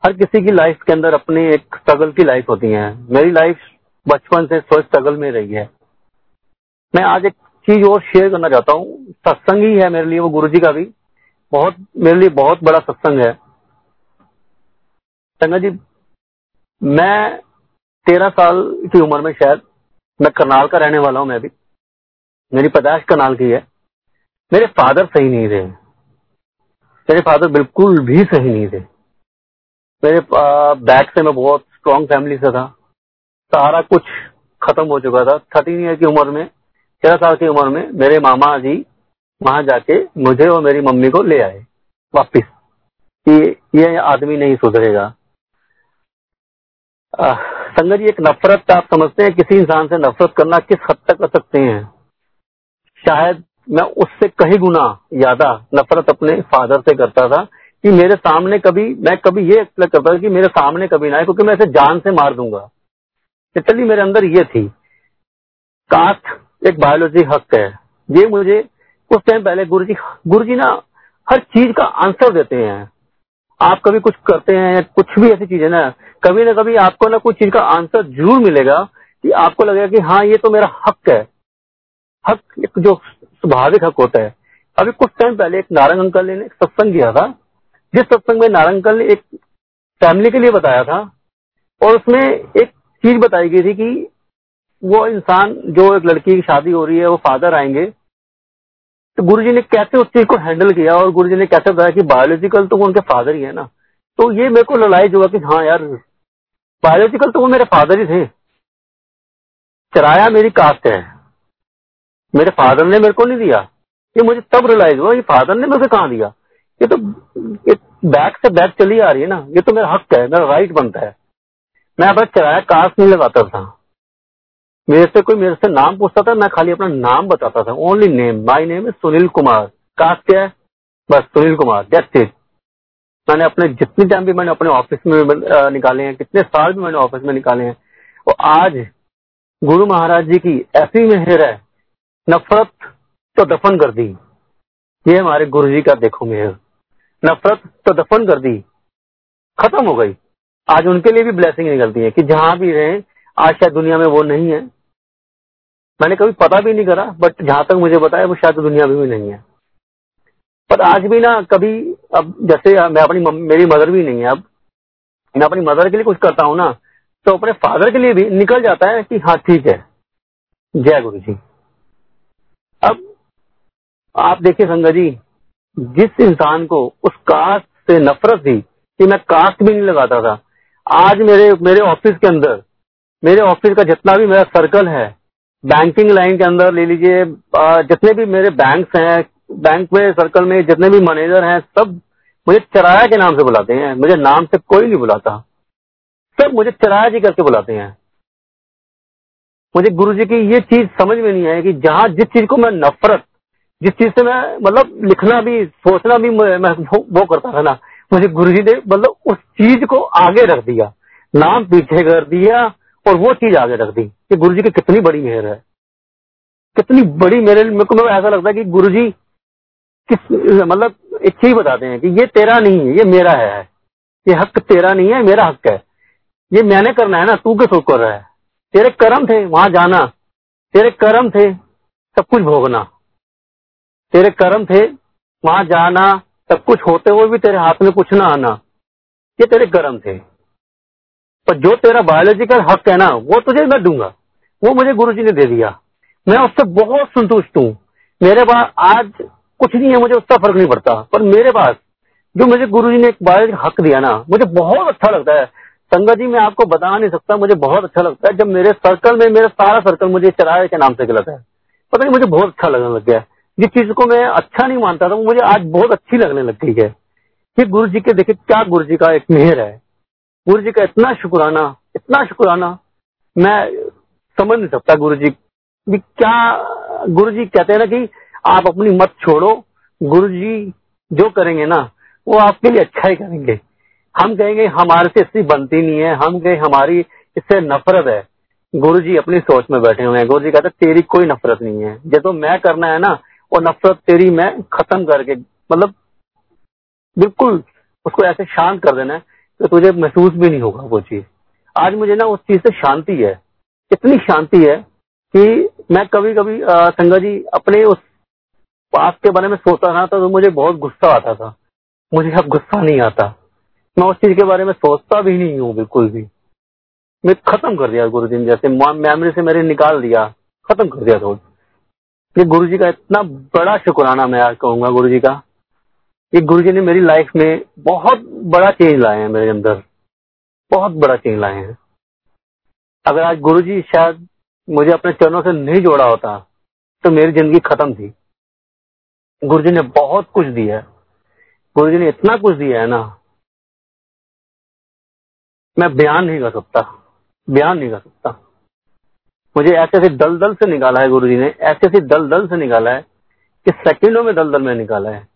हर किसी की लाइफ के अंदर अपनी एक स्ट्रगल की लाइफ होती है। मेरी लाइफ बचपन से स्वस्थ स्ट्रगल में रही है। मैं आज एक चीज़ और शेयर करना चाहता हूँ। सत्संग ही है मेरे लिए, वो गुरु जी का भी। बहुत, मेरे लिए बहुत बड़ा सत्संग है। संगत जी मैं तेरह साल की उम्र में शायद, मैं करनाल का रहने वाला हूँ मैं भी। मेरी पैदाश करनाल की है। मेरे फादर सही नहीं थे। मेरे फादर बिल्कुल भी सही नहीं थे। मेरे बैक से मैं बहुत स्ट्रॉन्ग फैमिली से था। सारा कुछ खत्म हो चुका था। थर्टीन ईयर की उम्र में, तेरह साल की उम्र में मेरे मामा जी वहाँ जाके मुझे और मेरी मम्मी को ले आए वापिस। कि ये आदमी नहीं सुधरेगा। संगत जी, एक नफरत आप समझते हैं, किसी इंसान से नफरत करना किस हद तक कर सकते हैं? शायद मैं उससे कहीं गुना ज़्यादा नफरत अपने फादर से करता था कि मेरे सामने कभी, मैं कभी ये एक्सपेक्ट करता था कि मेरे सामने कभी ना आए, क्योंकि मैं इसे जान से मार दूँगा। लिटरली मेरे अंदर ये थी। कास्ट एक बायोलॉजी हक है। ये मुझे कुछ टाइम पहले गुरु जी गुरु जी ना हर चीज़ का आंसर देते हैं। आप कभी कुछ करते हैं या कुछ भी ऐसी चीज़ है ना, कभी ना कभी आपको ना कुछ चीज़ का आंसर ज़रूर मिलेगा कि आपको लगेगा कि हाँ ये तो मेरा हक है। हक एक जो स्वाभाविक हक होता है। अभी कुछ टाइम पहले एक नारंग अंकल ने एक सत्संग किया था। जिस सत्संग में नारंगल ने एक फैमिली के लिए बताया था और उसमें एक चीज़ बताई गई थी कि वो इंसान, जो एक लड़की की शादी हो रही है, वो फादर आएँगे। तो गुरु जी ने कैसे उस चीज़ को हैंडल किया और गुरु जी ने कैसे बताया कि बायोलॉजिकल तो वो उनके फादर ही है ना? तो ये मेरे को लड़ाई जो कि हाँ यार बायोलॉजिकल तो वो मेरे फादर ही थे। चराया मेरी कास्ट है। मेरे फादर ने मेरे को नहीं दिया। ये मुझे तब रिलाइज हुआ, ये फादर ने मुझे कहा दिया? ये तो ये बैक से बैक चली आ रही है ना? ये तो मेरा हक है, मेरा राइट बनता है। मैं अपना चराया कास्ट नहीं लगाता था। मेरे से कोई, मेरे से नाम पूछता था, मैं खाली अपना नाम बताता था। ओनली नेम माई नेम है सुनील कुमार कास्ट क्या है? बस सुनील कुमार दैट्स इट मैंने अपने जितने टाइम भी मैंने अपने ऑफ़िस में निकाले हैं, कितने साल भी मैंने ऑफ़िस में निकाले हैं, और आज गुरु महाराज जी की ऐसी मेहर है, नफरत तो दफन कर दी। ये हमारे गुरु जी का देखो मेहर। नफरत तो दफन कर दी। खत्म हो गई। आज उनके लिए भी ब्लेसिंग निकलती है कि जहाँ भी रहे आज शायद दुनिया में वो नहीं है। मैंने कभी पता भी नहीं करा बट जहाँ तक मुझे बताया वो शायद दुनिया में भी नहीं है। पर आज भी ना कभी, अब जैसे मैं अपनी मेरी मदर भी नहीं है अब। मैं अपनी मदर के लिए कुछ करता हूँ ना तो अपने फादर के लिए भी निकल जाता है कि हाँ ठीक है। जय गुरु जी। अब आप देखिए संगत जी, जिस इंसान को उस कास्ट से नफरत थी कि मैं कास्ट भी नहीं लगाता था, आज मेरे मेरे ऑफ़िस के अंदर मेरे ऑफ़िस का जितना भी मेरा सर्कल है बैंकिंग लाइन के अंदर ले लीजिए जितने भी मेरे बैंक हैं बैंक में सर्कल में जितने भी मैनेजर हैं, सब मुझे चराया के नाम से बुलाते हैं। मुझे नाम से कोई नहीं बुलाता। सब मुझे चराया जी करके बुलाते हैं। मुझे गुरु जी की ये चीज़ समझ में नहीं आई कि जहाँ जिस चीज़ को मैं नफरत, जिस चीज़ से मैं मतलब लिखना भी, सोचना भी मैं वो करता था ना, मुझे गुरु जी ने मतलब उस चीज़ को आगे रख दिया। नाम पीछे कर दिया और वो चीज़ आगे रख दी कि गुरु जी की कितनी बड़ी मेहर है। कितनी बड़ी मेरे मेरे को ऐसा लगता है कि गुरु जी किस मतलब एक चीज़ बताते हैं कि ये तेरा नहीं है, ये मेरा है। ये हक तेरा नहीं है, मेरा हक है। ये मैंने करना है ना, तू क्यों कर रहा है? तेरे कर्म थे, वहाँ जाना। तेरे कर्म थे, सब कुछ भोगना। तेरे कर्म थे, वहाँ जाना, सब कुछ होते हुए भी तेरे हाथ में कुछ ना आना। ये तेरे कर्म थे। पर जो तेरा बायोलॉजिकल हक है ना, वो तुझे मैं दूँगा। वो मुझे गुरु ने दे दिया। मैं उससे बहुत संतुष्ट हूँ। मेरे पास आज कुछ नहीं है, मुझे उसका फ़र्क नहीं पड़ता। पर मेरे पास जो मुझे गुरु जी ने एक बायोलॉजिकल हक दिया ना, मुझे बहुत अच्छा लगता है। संगत जी, मैं आपको बता नहीं सकता, मुझे बहुत अच्छा लगता है। जब मेरे सर्कल में, मेरा सारा सर्कल मुझे चराए के नाम से गलत है। पता नहीं, मुझे बहुत अच्छा लगने लग गया जिस चीज़ को मैं अच्छा नहीं मानता था, वो मुझे आज बहुत अच्छी लगने लग गई है। कि गुरु जी के, देखिए, क्या गुरु जी का एक मेहर है। गुरु जी का इतना शुक्राना इतना शुक्राना, मैं समझ नहीं सकता गुरु जी भी क्या, गुरु जी कहते हैं ना कि आप अपनी मत छोड़ो, गुरु जी जो करेंगे ना, वो आपके लिए अच्छा ही करेंगे। हम कहेंगे, हमारे से इसकी बनती नहीं है, हम कहें हमारी इससे नफरत है। गुरु जी अपनी सोच में बैठे हुए हैं। गुरु जी कहते तेरी कोई नफरत नहीं है। जो तो मैं करना है ना, वो नफरत तेरी मैं खत्म करके मतलब बिल्कुल उसको ऐसे शांत कर देना है। तो तुझे महसूस भी नहीं होगा वो चीज़। आज मुझे ना उस चीज़ से शांति है। इतनी शांति है कि मैं कभी कभी संगत जी अपने उस पास के बारे में सोचता था तो मुझे बहुत गुस्सा आता था। मुझे अब गुस्सा नहीं आता। मैं उस चीज़ के बारे में सोचता भी नहीं हूँ बिल्कुल भी। मैं खत्म कर दिया गुरु जी ने जैसे मेमोरी से मेरे निकाल दिया। खत्म कर दिया थोड़ा गुरु जी का इतना बड़ा शुक्राना मैं आज कहूँगा गुरु जी का। ये गुरु जी ने मेरी लाइफ में बहुत बड़ा चेंज लाए हैं मेरे अंदर। बहुत बड़ा चेंज लाए हैं। अगर आज गुरु जी शायद मुझे अपने चरणों से नहीं जोड़ा होता तो मेरी ज़िंदगी खत्म थी। गुरु जी ने बहुत कुछ दिया है। गुरु जी ने इतना कुछ दिया है ना। मैं बयान नहीं कर सकता। बयान नहीं कर सकता। मुझे ऐसे ऐसे दल दल से निकाला है गुरु जी ने। ऐसे ऐसे दल दल से निकाला है कि सेकंडों में दल दल में निकाला है।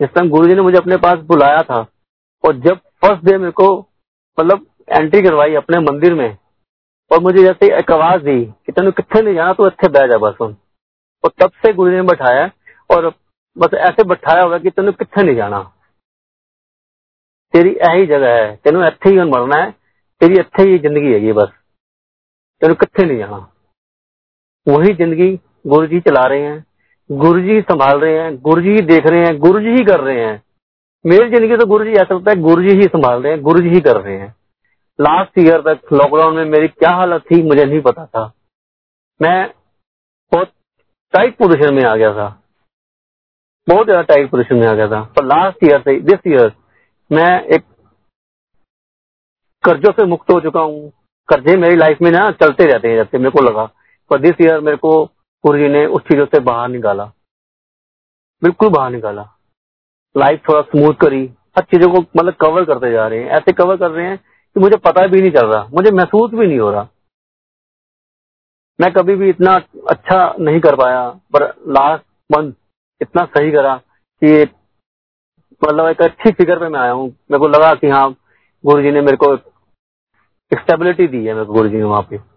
जिस टाइम गुरु ने मुझे अपने पास बुलाया था और जब फ़र्स्ट डे मेरे को मतलब एंट्री करवाई अपने मंदिर में, और मुझे जैसे एक आवाज़ दी कि तेन कितने नहीं जाना तो इतने बह जा बस और तब से गुरु ने बैठाया और बस ऐसे बैठाया हुआ कि तेन कितने नहीं जाना। तेरी यही जगह है तेन इतने ही मरना है, तेरी ਇੱਥੇ ही ज़िंदगी है बस। तेन कितने नहीं जाना। वही ज़िंदगी गुरु जी चला रहे हैं। गुरु जी संभाल रहे हैं गुरु जी ही देख रहे हैं गुरु जी ही कर रहे हैं। मेरी ज़िंदगी तो गुरु जी ऐसा लगता है गुरु जी ही संभाल रहे हैं गुरु जी ही कर रहे हैं। लास्ट ईयर तक लॉकडाउन में मेरी क्या हालत थी, मुझे नहीं पता था। मैं बहुत टाइट पोजिशन में आ गया था। बहुत ज़्यादा टाइट पोजिशन में आ गया था। पर लास्ट ईयर से दिस ईयर मैं एक कर्जों से मुक्त हो चुका हूँ। कर्जे मेरी लाइफ में ना चलते रहते हैं जैसे मेरे को लगा। पर दिस ईयर मेरे को गुरु जी ने उस चीज़ों से बाहर निकाला। बिल्कुल बाहर निकाला। लाइफ थोड़ा स्मूथ करी। हर चीज़ों को मतलब कवर करते जा रहे हैं। ऐसे कवर कर रहे हैं कि मुझे पता भी नहीं चल रहा। मुझे महसूस भी नहीं हो रहा। मैं कभी भी इतना अच्छा नहीं कर पाया, पर लास्ट मंथ इतना सही करा कि मतलब एक अच्छी फिगर पे मैं आया हूँ। मेरे को लगा कि हाँ गुरु जी ने मेरे को स्टेबिलिटी दी है, मेरे को गुरु जी ने वहाँ पे।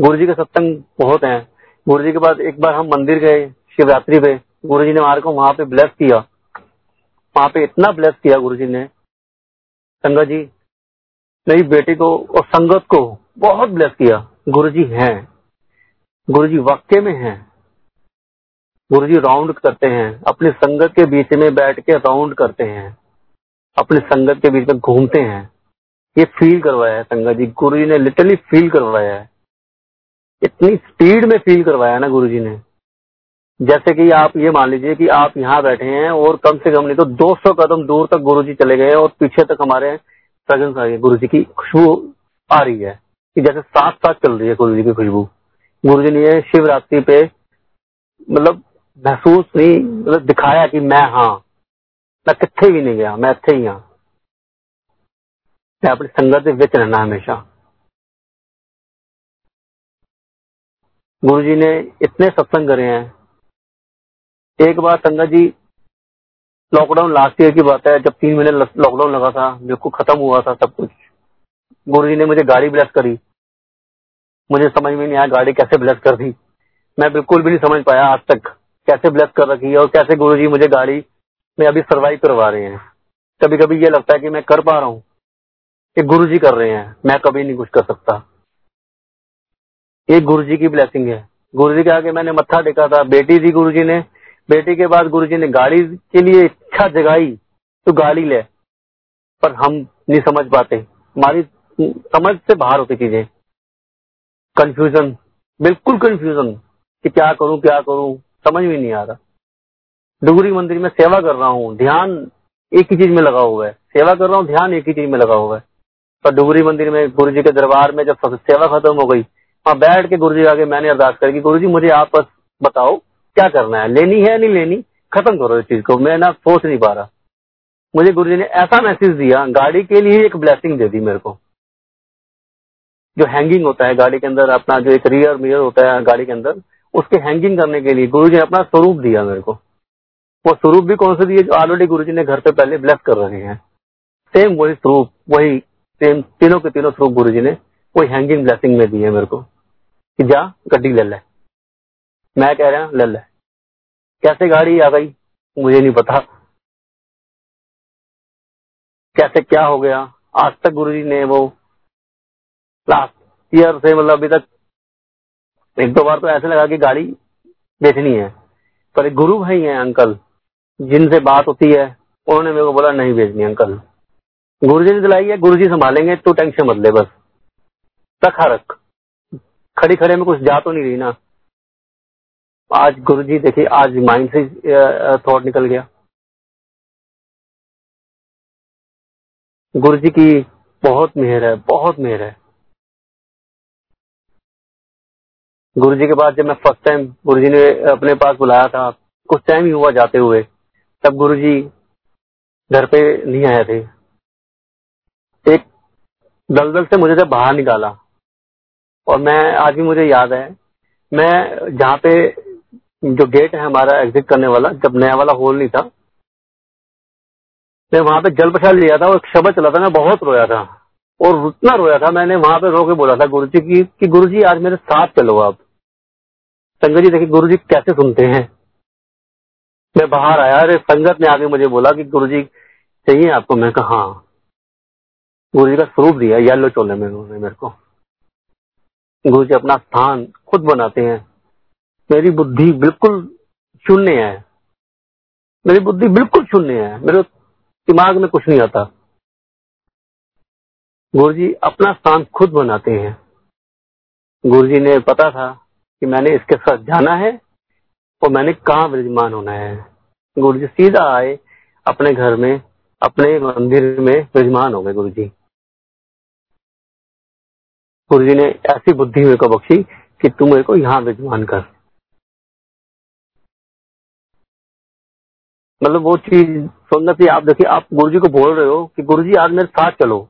गुरु जी के सत्संग बहुत हैं। गुरु जी के बाद एक बार हम मंदिर गए, शिवरात्रि पे। गुरु जी ने हमारे को वहाँ पे ब्लेस किया। वहाँ पे इतना ब्लेस किया गुरु जी ने। संगत जी, मेरी बेटी को और संगत को बहुत ब्लेस किया। गुरु जी हैं। गुरु जी वाक्य में हैं। गुरु जी राउंड करते हैं। अपनी संगत के बीच में बैठ के राउंड करते हैं। अपनी संगत के बीच में घूमते हैं। ये फील करवाया है संगत जी। गुरु जी ने लिटरली फील करवाया है। इतनी स्पीड में फील करवाया ना गुरु जी ने। जैसे कि आप ये मान लीजिए कि आप यहाँ बैठे हैं और कम से कम नहीं तो 200 कदम दूर तक गुरु जी चले गए और पीछे तक हमारे प्रेजेंस आ गई गुरु जी की खुशबू आ रही है कि जैसे साथ साथ चल रही है गुरु जी की खुशबू। गुरु जी ने शिवरात्रि पे मतलब महसूस नहीं मतलब दिखाया कि मैं हाँ मैं कितने भी नहीं गया, मैं इतने ही हाँ मैं अपनी संगत विच रहना हमेशा। गुरु जी ने इतने सत्संग करे हैं। एक बार संगत जी लॉकडाउन लास्ट ईयर की बात है, जब तीन महीने लॉकडाउन लगा था बिल्कुल खत्म हुआ था सब कुछ। गुरु जी ने मुझे गाड़ी ब्लेस करी। मुझे समझ में नहीं आया गाड़ी कैसे ब्लेस कर दी। मैं बिल्कुल भी नहीं समझ पाया आज तक कैसे ब्लेस कर रखी है और कैसे गुरु जी मुझे गाड़ी में अभी सर्वाइव करवा रहे हैं। कभी कभी ये लगता है कि मैं कर पा रहा हूँ ये गुरु जी कर रहे हैं। मैं कभी नहीं कुछ कर सकता। ये गुरु जी की ब्लेसिंग है। गुरु जी के आगे मैंने मत्था टेका था। बेटी थी गुरु जी ने। बेटी के बाद गुरु जी ने गाड़ी के लिए इच्छा जगाई तो गाड़ी ले। पर हम नहीं समझ पाते। हमारी समझ से बाहर होती चीज़ें। कंफ्यूजन बिल्कुल कंफ्यूजन कि क्या करूँ क्या करूँ, समझ में नहीं आ रहा। डुगरी मंदिर में सेवा कर रहा हूँ। ध्यान एक ही चीज़ में लगा हुआ है। सेवा कर रहा हूँ, ध्यान एक ही चीज़ में लगा हुआ है। पर डुगरी मंदिर में गुरु जी के दरबार में जब सेवा खत्म हो गई वहाँ बैठ के गुरु जी आगे मैंने अरदास करी गुरु जी मुझे आप बस बताओ, क्या करना है? लेनी है नहीं लेनी? खत्म करो इस चीज़ को। मैं ना सोच नहीं पा रहा। मुझे गुरु जी ने ऐसा मैसेज दिया, गाड़ी के लिए एक ब्लेसिंग दे दी मेरे को। जो हैंगिंग होता है गाड़ी के अंदर, अपना जो एक रियर मिरर होता है गाड़ी के अंदर, उसके हैंगिंग करने के लिए गुरु जी ने अपना स्वरूप दिया मेरे को। वो स्वरूप भी कौन से दिए? जो ऑलरेडी गुरु जी ने घर पे पहले ब्लेस कर रहे हैं। सेम वही स्वरूप, वही सेम तीनों के तीनों स्वरूप गुरु जी ने, वही हैंगिंग ब्लेसिंग में दिए मेरे को। कि जा, गड्डी ले ले। मैं कह रहा, ले ले। कैसे गाड़ी आ गई, मुझे नहीं पता। कैसे क्या हो गया? आज तक गुरु जी ने वो लास्ट ईयर से मतलब अभी तक एक दो बार तो ऐसे लगा कि गाड़ी बेचनी है। पर एक गुरु भाई हैं, अंकल, जिनसे बात होती है, उन्होंने मेरे को बोला, नहीं बेचनी अंकल। गुरु जी ने दिलाई है गुरु जी संभालेंगे तो टेंशन मत ले बस। रखा रख। खड़ी खड़े में कुछ जा तो नहीं रही ना। आज गुरु जी देखिए, आज माइंड से थॉट निकल गया। गुरु जी की बहुत मेहर है, बहुत मेहर है। गुरु जी के बाद जब मैं फ़र्स्ट टाइम गुरु जी ने अपने पास बुलाया था, कुछ टाइम ही हुआ जाते हुए, तब गुरु जी घर पे नहीं आए थे। एक दलदल से मुझे जब बाहर निकाला। और मैं, आज भी मुझे याद है, मैं जहाँ पे जो गेट है हमारा एग्जिट करने वाला, जब नया वाला होल नहीं था, मैं वहाँ पे जल प्रसाद लिया था और एक शब्द चला था, मैं बहुत रोया था और उतना रोया था, मैंने वहाँ पे रो के बोला था गुरु जी की, कि गुरु जी आज मेरे साथ चलो आप। संगत जी, देखिए गुरु जी कैसे सुनते हैं। मैं बाहर आया, अरे संगत ने आगे मुझे बोला कि गुरु जी चाहिए आपको? मैं कहा हाँ। गुरु जी का स्वरूप दिया येलो चोले में उन्होंने मेरे को। गुरु जी अपना स्थान खुद बनाते हैं। मेरी बुद्धि बिल्कुल शून्य है। मेरी बुद्धि बिल्कुल शून्य है। मेरे दिमाग में कुछ नहीं आता। गुरु जी अपना स्थान खुद बनाते हैं। गुरु जी ने पता था कि मैंने इसके साथ जाना है और मैंने कहा विराजमान होना है। गुरु जी सीधा आए अपने घर में, अपने मंदिर में विराजमान हो गए गुरु जी। गुरु जी ने ऐसी बुद्धि मेरे को बख्शी कि तुम मेरे को यहाँ विराजमान कर। मतलब वो चीज़ चाहिए। आप देखिए, आप गुरु जी को बोल रहे हो कि गुरु जी, आज मेरे साथ चलो।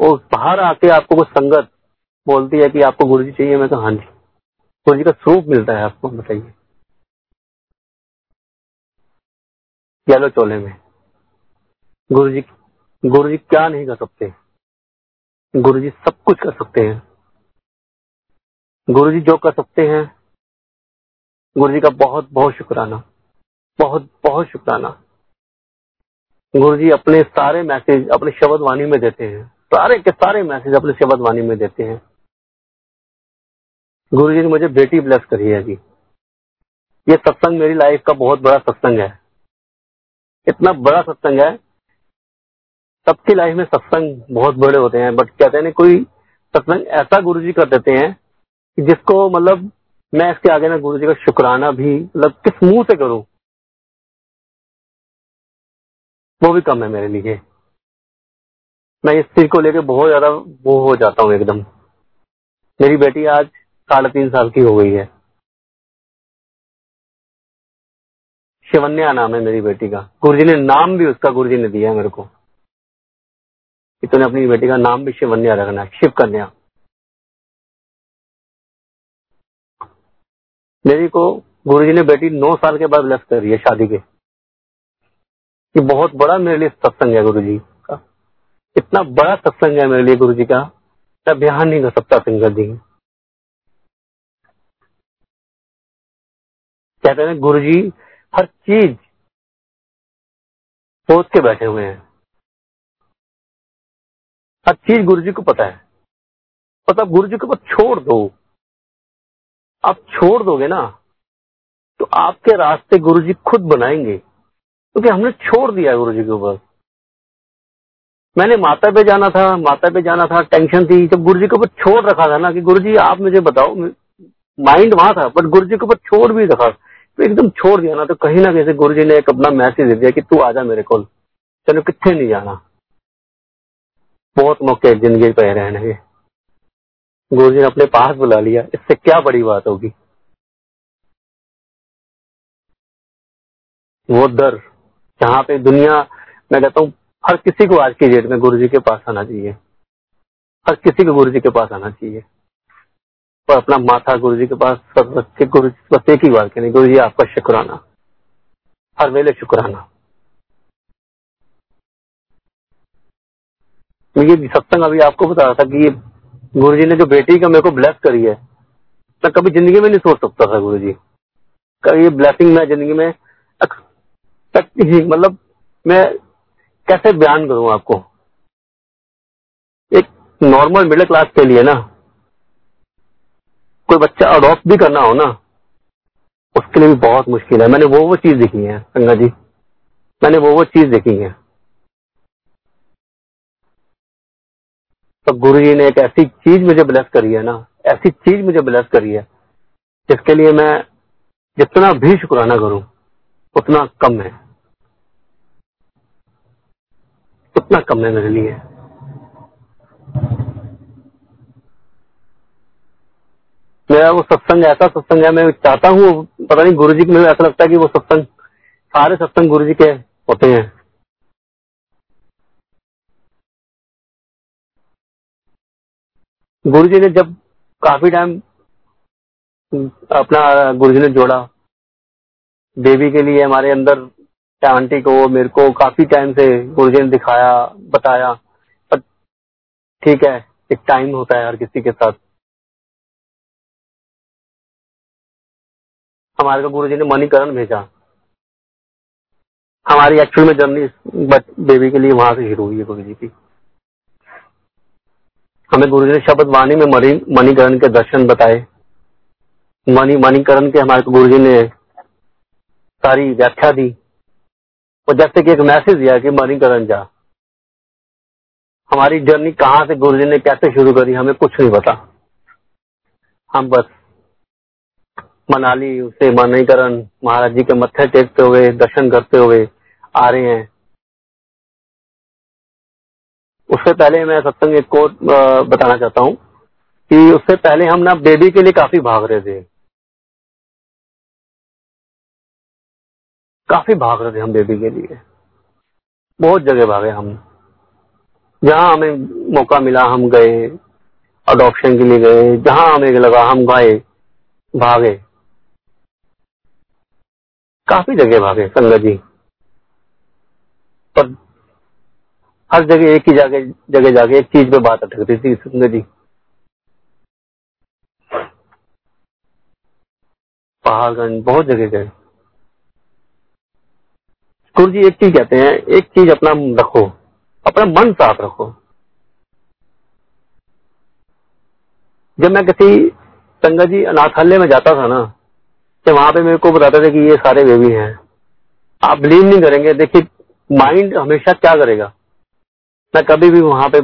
और बाहर आके आपको कुछ संगत बोलती है कि आपको गुरु जी चाहिए, मैं तो हाँ जी। गुरु जी का स्वरूप मिलता है आपको, बताइए। येलो चोले में। गुरु जी गुरु जी क्या नहीं कर सकते? गुरु जी सब कुछ कर सकते हैं। गुरु जी जो कर सकते हैं गुरु जी का बहुत बहुत शुक्राना, बहुत बहुत शुक्राना। गुरु जी अपने सारे मैसेज, अपने शब्द वाणी में देते हैं। सारे के सारे मैसेज अपने शब्द वाणी में देते हैं। गुरु जी ने मुझे बेटी ब्लेस करी है जी। ये सत्संग मेरी लाइफ का बहुत बड़ा सत्संग है। इतना बड़ा सत्संग है सबकी लाइफ में सत्संग बहुत बड़े होते हैं बट कहते हैं कोई सत्संग ऐसा गुरु जी कर देते हैं कि जिसको मतलब मैं इसके आगे ना गुरु जी का शुक्राना भी मतलब किस मुँह से करूँ, वो भी कम है मेरे लिए। मैं इस चीज़ को लेकर बहुत ज़्यादा वो हो जाता हूँ एकदम। मेरी बेटी आज साढ़े तीन साल की हो गई है। शिवन्या नाम है मेरी बेटी का। गुरुजी ने नाम भी उसका गुरुजी ने दिया है मेरे को। कि तूने अपनी बेटी का नाम भी शिवन्या रखना है शिव कन्या मेरी को गुरुजी ने बेटी नौ साल के बाद ब्लेस करी है शादी के। ये बहुत बड़ा मेरे लिए सत्संग है गुरु जी का। इतना बड़ा सत्संग है मेरे लिए गुरु जी का। मैं बयान नहीं कर सकता सिंगर जी। कहते हैं गुरु जी हर चीज़ सोच के बैठे हुए हैं। हर चीज़ गुरु जी को पता है। मतलब गुरु जी को बस छोड़ दो। आप छोड़ दोगे ना तो आपके रास्ते गुरु जी खुद बनाएँगे। क्योंकि तो हमने छोड़ दिया गुरु जी के ऊपर। मैंने माता पे जाना था, माता पे जाना था, टेंशन थी जब गुरु जी के ऊपर छोड़ रखा था ना कि गुरु जी आप मुझे बताओ, माइंड वहाँ था, बट गुरु जी के ऊपर छोड़ भी रखा। तो एकदम छोड़ दिया ना तो कहीं ना कहीं से गुरु जी ने एक अपना मैसेज दे दिया कि तू आजा मेरे को चलो कितने नहीं जाना। बहुत मौके ज़िंदगी पे रहने के गुरु जी ने अपने पास बुला लिया। इससे क्या बड़ी बात होगी? वो दर जहाँ पे दुनिया, मैं कहता हूँ, हर किसी को आज की डेट में गुरु जी के पास आना चाहिए। हर किसी को गुरु जी के पास आना चाहिए। और अपना माथा गुरु जी के पास बच्चे गुरु बस एक ही बात कहने गुरु जी आपका शुक्राना। हर वेले शुक्राना। ये सत्संग अभी आपको बता रहा था कि गुरु जी ने जो बेटी का मेरे को ब्लेस करी है, मैं कभी ज़िंदगी में नहीं सोच सकता था गुरु जी ये ब्लेसिंग मैं ज़िंदगी में मतलब मैं कैसे बयान करूँ आपको? एक नॉर्मल मिडिल क्लास के लिए ना, कोई बच्चा अडॉप्ट भी करना हो ना, उसके लिए भी बहुत मुश्किल है। मैंने वो वो चीज़ देखी है संगा जी। मैंने वो वो चीज़ देखी है। तो गुरु जी ने एक ऐसी चीज़ मुझे ब्लेस करी है ना, ऐसी चीज़ मुझे ब्लेस करी है, जिसके लिए मैं जितना भी शुक्राना करूँ, उतना कम है। उतना कम है मेरे लिए। मेरा वो सत्संग, ऐसा सत्संग है, मैं चाहता हूँ, पता नहीं गुरु जी को मुझे ऐसा लगता है कि वो सत्संग, सारे सत्संग गुरु जी के होते हैं। गुरु जी ने जब काफ़ी टाइम अपना गुरु जी ने जोड़ा। देवी के लिए हमारे अंदर आंटी को, मेरे को काफ़ी टाइम से गुरुजी ने दिखाया, बताया। पर ठीक है, एक टाइम होता है हर किसी के साथ। हमारे गुरु जी ने मणिकरण भेजा। हमारी एक्चुअल में जर्नी बट बेबी के लिए वहाँ से शुरू हुई है गुरु जी की। हमें गुरु जी ने शब्द वाणी में मणिकरण के दर्शन बताए। मणि, मणिकरण के हमारे गुरु जी ने सारी व्याख्या दी। और जैसे कि एक मैसेज दिया कि मणिकरण जा, हमारी जर्नी कहाँ से गुरु जी ने कैसे शुरू करी, हमें कुछ नहीं पता। हम बस मनाली से मणिकरण महाराज जी के मत्थे टेकते हुए, दर्शन करते हुए आ रहे हैं। उससे पहले मैं सत्संग एक कोट बताना चाहता हूँ कि उससे पहले हम ना बेबी के लिए काफ़ी भाग रहे थे। काफ़ी भाग रहे थे हम बेबी के लिए। बहुत जगह भागे हम। जहाँ हमें मौका मिला, हम गए अडॉप्शन के लिए गए, जहाँ हमें लगा हम गए, भागे। काफ़ी जगह भागे संगत जी। पर हर जगह एक ही जगह जगह जाके एक चीज़ पे बात अटकती थी संगत जी पहाड़गंज बहुत जगह गए। गुरु जी, एक चीज़ कहते हैं, एक चीज़ अपना रखो, अपना मन साफ़ रखो। जब मैं किसी संगत जी अनाथालय में जाता था ना तो वहाँ पे मेरे को बताते थे कि ये सारे बेबी हैं। आप बिलीव नहीं करेंगे, देखिए माइंड हमेशा क्या करेगा? मैं कभी भी वहाँ पे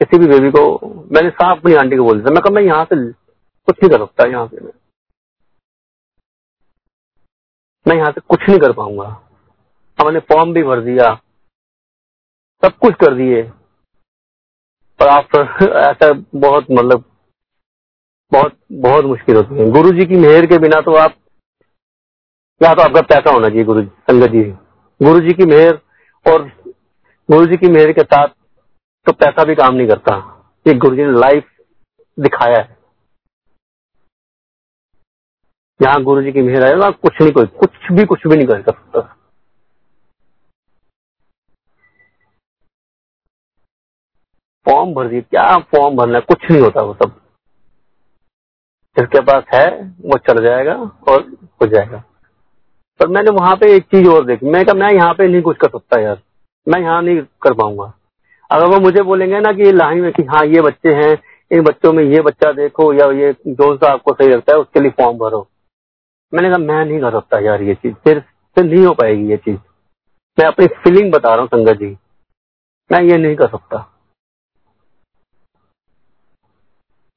किसी भी बेबी को, मैंने साफ़ अपनी आंटी को बोल दिया मैं कहा, मैं यहाँ से कुछ नहीं कर सकता यहाँ से मैं। मैं यहाँ से कुछ नहीं कर पाऊँगा। हमने फॉर्म भी भर दिया, सब कुछ कर दिए। पर आफ्टर [laughs] ऐसा बहुत मतलब बहुत बहुत मुश्किल होती है। गुरु जी की मेहर के बिना तो आप या तो आपका पैसा होना चाहिए गुरु जी संगत जी। गुरु जी की मेहर और गुरु जी की मेहर के साथ तो पैसा भी काम नहीं करता। ये गुरु जी ने लाइफ दिखाया है। यहाँ गुरु जी की मेहर ना कुछ नहीं कोई, कुछ भी कुछ भी नहीं कर सकता। फॉर्म भर दिए, क्या फॉर्म भरना है? कुछ नहीं होता वो सब। जिसके पास है, वो चल जाएगा और हो जाएगा। पर मैंने वहाँ पे एक चीज़ और देखी। मैं कहा, मैं यहाँ पे नहीं कुछ कर सकता यार। मैं यहाँ नहीं कर पाऊँगा। अगर वो मुझे बोलेंगे ना कि लाइन में कि हाँ ये बच्चे हैं, इन बच्चों में ये बच्चा देखो या ये जो सा आपको सही लगता है, उसके लिए फॉर्म भरो। मैंने कहा, मैं नहीं कर सकता यार ये चीज़, फिर फिर नहीं हो पाएगी ये चीज़। मैं अपनी फीलिंग बता रहा हूँ, संगत जी। मैं ये नहीं कर सकता।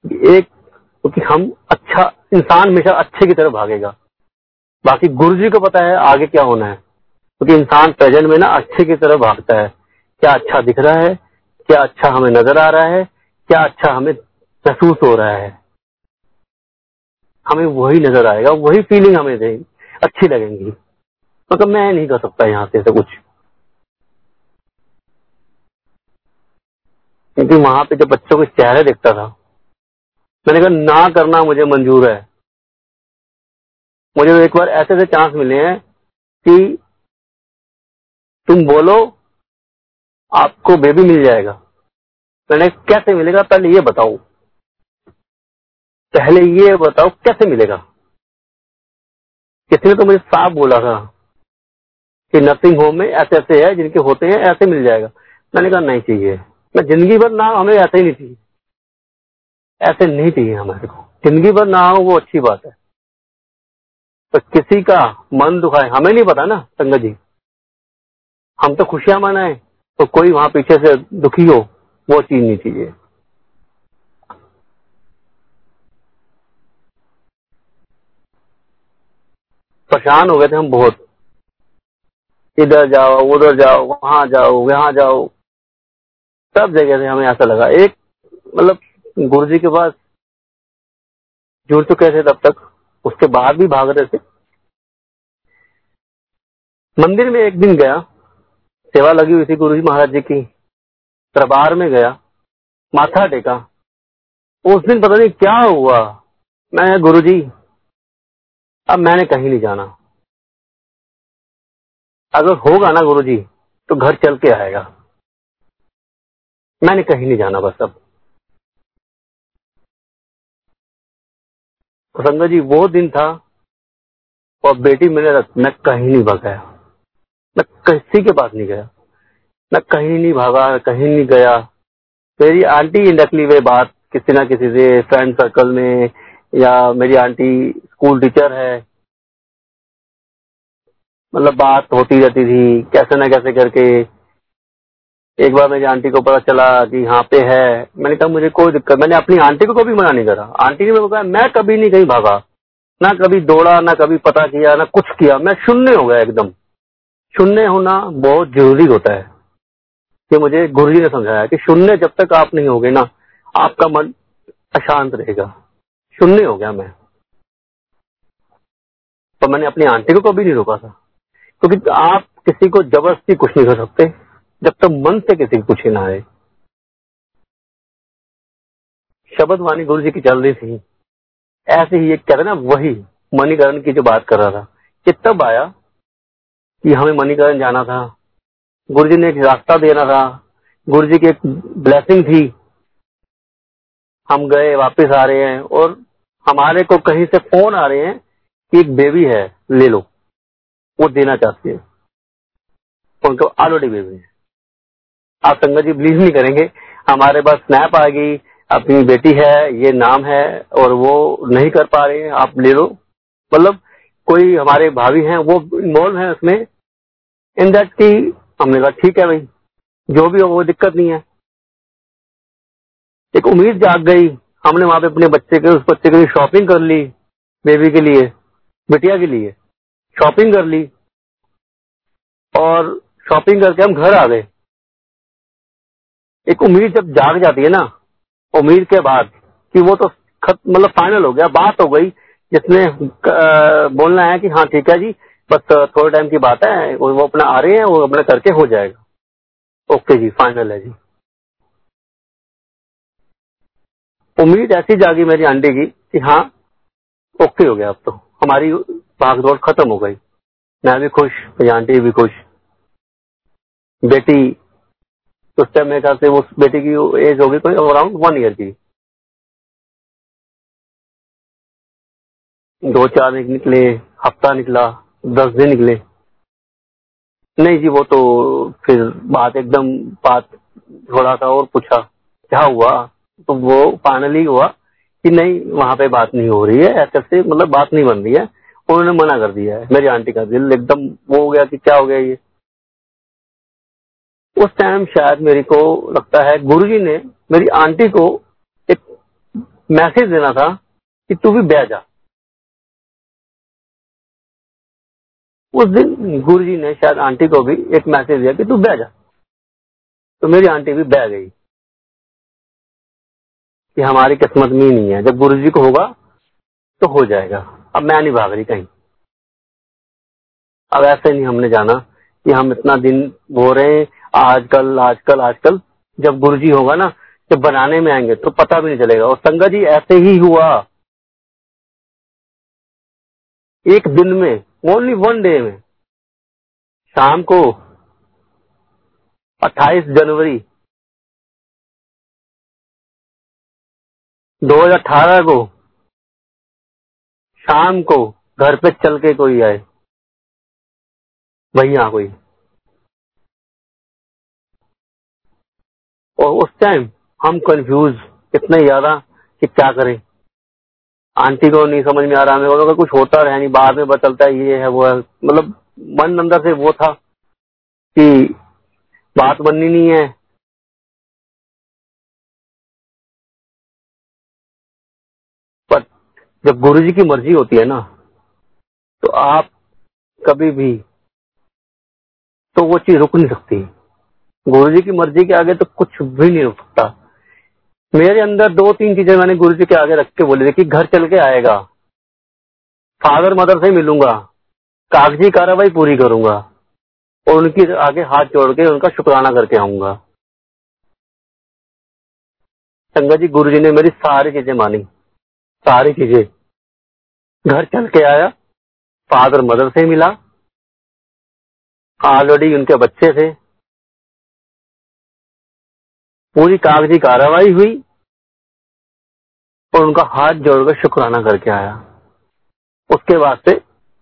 एक, क्योंकि तो हम अच्छा इंसान हमेशा अच्छे की तरफ़ भागेगा। बाकी गुरु जी को पता है आगे क्या होना है। क्योंकि तो इंसान प्रेजेंट में ना अच्छे की तरफ़ भागता है। क्या अच्छा दिख रहा है क्या अच्छा हमें नज़र आ रहा है, क्या अच्छा हमें महसूस हो रहा है। हमें वही नज़र आएगा, वही फीलिंग हमें देगी, अच्छी लगेंगी। मतलब मैं नहीं कर सकता यहाँ से कुछ। क्योंकि वहाँ पे जब बच्चों के चेहरे देखता था, मैंने कहा, ना करना मुझे मंजूर है। मुझे एक बार ऐसे ऐसे चांस मिले हैं कि तुम बोलो आपको बेबी मिल जाएगा। मैंने कैसे मिलेगा, पहले ये बताओ। पहले ये बताओ, कैसे मिलेगा? किसी ने तो मुझे साफ़ बोला था कि नर्सिंग होम में ऐसे ऐसे है, जिनके होते हैं ऐसे मिल जाएगा। मैंने कहा, नहीं चाहिए। मैं ज़िंदगी भर ना हमें ऐसे ही नहीं चाहिए। ऐसे नहीं चाहिए हमारे को। ज़िंदगी भर ना हो, वो अच्छी बात है। तो किसी का मन दुखाए, हमें नहीं पता ना, संगत जी। हम तो खुशियाँ मनाए। तो कोई वहाँ पीछे से दुखी हो, वो चीज़ नहीं चाहिए। परेशान हो गए थे हम बहुत। इधर जाओ, उधर जाओ, वहाँ जाओ वहाँ जाओ। सब जगह से हमें ऐसा लगा। एक मतलब गुरु जी के पास जुड़ चुके थे तब तक। उसके बाद भी भाग रहे थे। मंदिर में एक दिन गया। सेवा लगी हुई थी गुरु जी महाराज जी की। दरबार में गया, माथा टेका। उस दिन पता नहीं क्या हुआ। मैं गुरु जी अब मैंने कहीं नहीं जाना। अगर होगा ना गुरु जी तो घर चल के आएगा। मैंने कहीं नहीं जाना बस अब। संगत जी, वो दिन था, और बेटी मेरे मैं कहीं नहीं भगाया मैं किसी के पास नहीं गया। मैं कहीं नहीं भागा, कहीं नहीं गया। मेरी आंटी नकली वे बात किसी ना किसी से फ्रेंड सर्कल में, या मेरी आंटी स्कूल टीचर है। मतलब बात होती रहती थी, कैसे ना कैसे करके। एक बार मेरी आंटी को पता चला कि यहाँ पे है। मैंने कहा, मुझे कोई दिक्कत, मैंने अपनी आंटी को कभी मना नहीं करा। आंटी ने मेरे को कहा, मैं कभी नहीं कहीं भागा। ना कभी दौड़ा, ना कभी पता किया, ना कुछ किया। मैं शून्य हो गया एकदम। शून्य होना बहुत ज़रूरी होता है। कि मुझे गुरु जी ने समझाया कि शून्य जब तक आप नहीं होगे ना, आपका मन अशांत रहेगा। शून्य हो गया मैं। तो मैंने अपनी आंटी को कभी नहीं रोका था। क्योंकि तो आप किसी को ज़बरदस्ती कुछ नहीं कर सकते, जब तक मन से किसी को कुछ ना आए। शब्द वाणी गुरु जी की चल रही थी। ऐसे ही एक रहे ना, वही मणिकरण की जो बात कर रहा था, कि तब आया कि हमें मणिकरण जाना था। गुरु जी ने एक रास्ता देना था। गुरु जी की एक ब्लेसिंग थी। हम गए, वापस आ रहे हैं और हमारे को कहीं से फ़ोन आ रहे हैं कि एक बेबी है, ले लो। वो देना चाहती है। उनको ऑलरेडी बेबी है। आप संगत जी बिलीव नहीं करेंगे। हमारे पास स्नैप आ गई, अपनी बेटी है, ये नाम है और वो नहीं कर पा रहे हैं। आप ले लो। मतलब कोई हमारे भाभी हैं, वो इन्वॉल्व है उसमें। इन दैट की हमने कहा, ठीक है भाई, जो भी हो, वो दिक्कत नहीं है। एक उम्मीद जाग गई। हमने वहाँ पे अपने बच्चे के, उस बच्चे के लिए शॉपिंग कर ली, बेबी के लिए, बिटिया के लिए, शॉपिंग कर ली। और शॉपिंग करके हम घर आ गए। एक उम्मीद जब जाग जाती है ना, उम्मीद के बाद कि वो तो मतलब फाइनल हो गया, बात हो गई, जिसने बोलना है कि हाँ ठीक है जी बस थोड़े टाइम की बात है, वो अपना आ रहे हैं, वो अपना करके हो जाएगा। ओके जी फाइनल है जी। उम्मीद ऐसी जागी मेरी आंटी की कि हाँ ओके हो गया अब तो। हमारी भागदौड़ खत्म हो गई। मैं भी खुश, मेरी आंटी भी खुश। बेटी, उस टाइम मेरे ख्याल से उस बेटी की एज होगी कोई अराउंड वन ईयर की। दो चार निकले, हफ़्ता निकला। दस दिन निकले। नहीं जी, वो तो फिर बात एकदम बात थोड़ा सा और पूछा, क्या हुआ? तो वो फाइनली हुआ कि नहीं, वहाँ पे बात नहीं हो रही है, ऐसे से मतलब बात नहीं बन रही है। उन्होंने मना कर दिया है, मेरी आंटी का दिल एकदम वो हो गया कि क्या हो गया ये। उस टाइम शायद मेरे को लगता है गुरुजी ने मेरी आंटी को एक मैसेज देना था कि तू भी बह जा। उस दिन गुरु जी ने शायद आंटी को भी एक मैसेज दिया कि तू बह जा। तो मेरी आंटी भी बह गई। कि हमारी किस्मत में नहीं है। जब गुरु जी को होगा तो हो जाएगा। अब मैं नहीं भाग रही कहीं। अब ऐसे नहीं हमने जाना कि हम इतना दिन हो रहे हैं आजकल आजकल आजकल। जब गुरु जी होगा ना, जब बनाने में आएँगे तो पता भी नहीं चलेगा। और संगत जी, ऐसे ही हुआ। एक दिन में ओनली वन डे में। शाम को 28 जनवरी 2018 को शाम को घर पे चल के कोई आए। भैया कोई। और उस टाइम हम कंफ्यूज इतने ज़्यादा कि क्या करें? आंटी को नहीं समझ में आ रहा, मेरे को कुछ होता रहे नहीं, बाद में बचलता है ये है, वो है। मतलब मन अंदर से वो था कि बात बननी नहीं है। पर जब गुरु जी की मर्ज़ी होती है ना तो आप कभी भी तो वो चीज़ रुक नहीं सकती। गुरु जी की मर्ज़ी के आगे तो कुछ भी नहीं रुक सकता। मेरे अंदर दो तीन चीज़ें मैंने गुरु जी के आगे रख के बोली थी कि घर चल के आएगा। फादर मदर से मिलूँगा। कागज़ी कार्रवाई पूरी करूँगा। और उनकी आगे हाथ जोड़ के उनका शुक्राना करके आऊँगा। संगत जी, गुरु जी ने मेरी सारी चीज़ें मानी। सारी चीज़ें। घर चल के आया। फादर मदर से मिला। ऑलरेडी उनके बच्चे थे। पूरी कागज़ी कार्रवाई हुई और उनका हाथ जोड़कर शुक्राना करके आया। उसके बाद से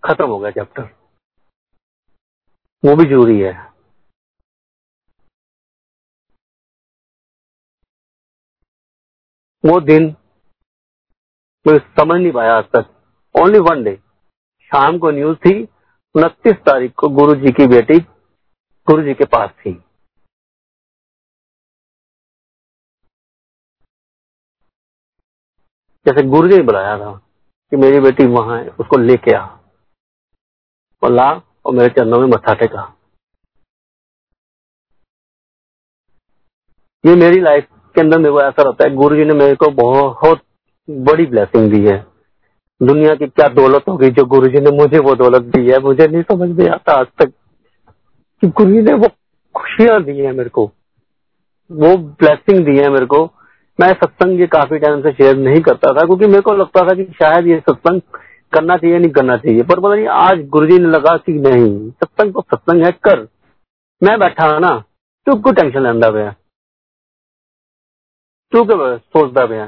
खत्म हो गया चैप्टर वो भी ज़रूरी है। वो दिन मैं समझ नहीं पाया आज तक। ओनली वन डे शाम को न्यूज़ थी, उनतीस तारीख को गुरु जी की बेटी गुरु जी के पास थी। जैसे गुरु जी बुलाया था कि मेरी बेटी वहाँ है, उसको लेके आ। और ला और मेरे चरणों में मत्था टेका। ये मेरी लाइफ के अंदर मेरे को ऐसा रहता है, गुरु जी ने मेरे को बहुत बड़ी ब्लेसिंग दी है। दुनिया की क्या दौलत होगी जो गुरु जी ने मुझे वो दौलत दी है, मुझे नहीं समझ में आता आज तक कि गुरु जी ने वो खुशियाँ दी है मेरे को, वो ब्लेसिंग दी है मेरे को। मैं सत्संग ये काफ़ी टाइम से शेयर नहीं करता था क्योंकि मेरे को लगता था कि शायद ये सत्संग करना चाहिए नहीं करना चाहिए। पर पता नहीं आज गुरु जी ने लगा कि नहीं सत्संग तो सत्संग है कर। मैं बैठा ना तू को टेंशन लेंदा पे तू क्यों सोचता पे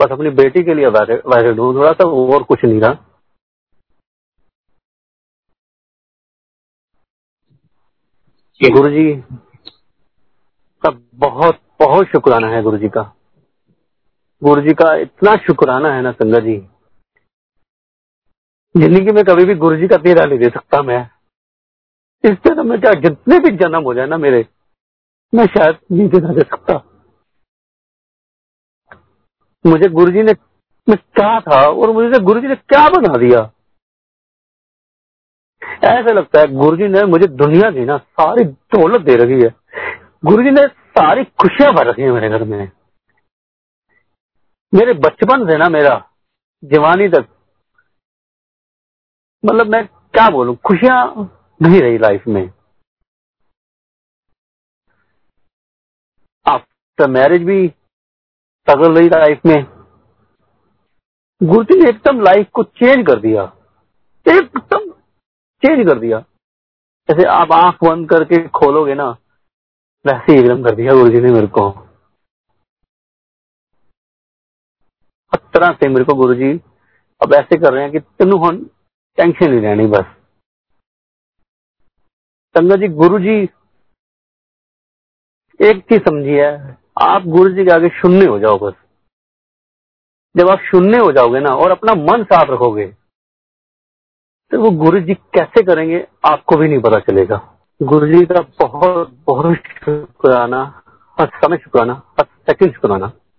बस अपनी बेटी के लिए वायरल हूँ थोड़ा सा और कुछ नहीं रहा। गुरु जी का बहुत बहुत शुक्राना है गुरु जी का। गुरु जी का इतना शुक्राना है ना संगत जी। ज़िंदगी में कभी भी गुरु जी का तेरा नहीं दे सकता मैं। इस जन्म में क्या जितने भी जन्म हो जाए ना मेरे, मैं शायद नहीं देना दे सकता। मुझे गुरु जी ने, मैं क्या था और मुझे गुरु जी ने क्या बना दिया? ऐसा लगता है गुरु जी ने मुझे दुनिया की ना सारी दौलत दे रखी है। गुरु जी ने सारी खुशियाँ भर रखी है मेरे घर में। मेरे बचपन से ना मेरा, जवानी तक। मतलब मैं क्या बोलूँ, खुशियाँ नहीं रही लाइफ में। आफ्टर मैरिज भी स्ट्रगल रही लाइफ में। गुरु जी ने एकदम लाइफ को चेंज कर दिया। एकदम चेंज कर दिया। जैसे आप आँख बंद करके खोलोगे ना वैसे एकदम कर दिया गुरु जी ने मेरे को। तरह से मेरे को गुरु जी अब ऐसे कर रहे हैं कि तेन हम टेंशन नहीं रहनी बस। संगत जी गुरु जी एक चीज़ समझिए आप गुरु जी के आगे शून्य हो जाओ बस। जब आप शून्य हो जाओगे ना और अपना मन साफ़ रखोगे तो वो गुरु जी कैसे करेंगे आपको भी नहीं पता चलेगा। गुरु जी का बहुत बहुत शुक्राना हर समय शुक्राना हर सेकंड शुक्राना।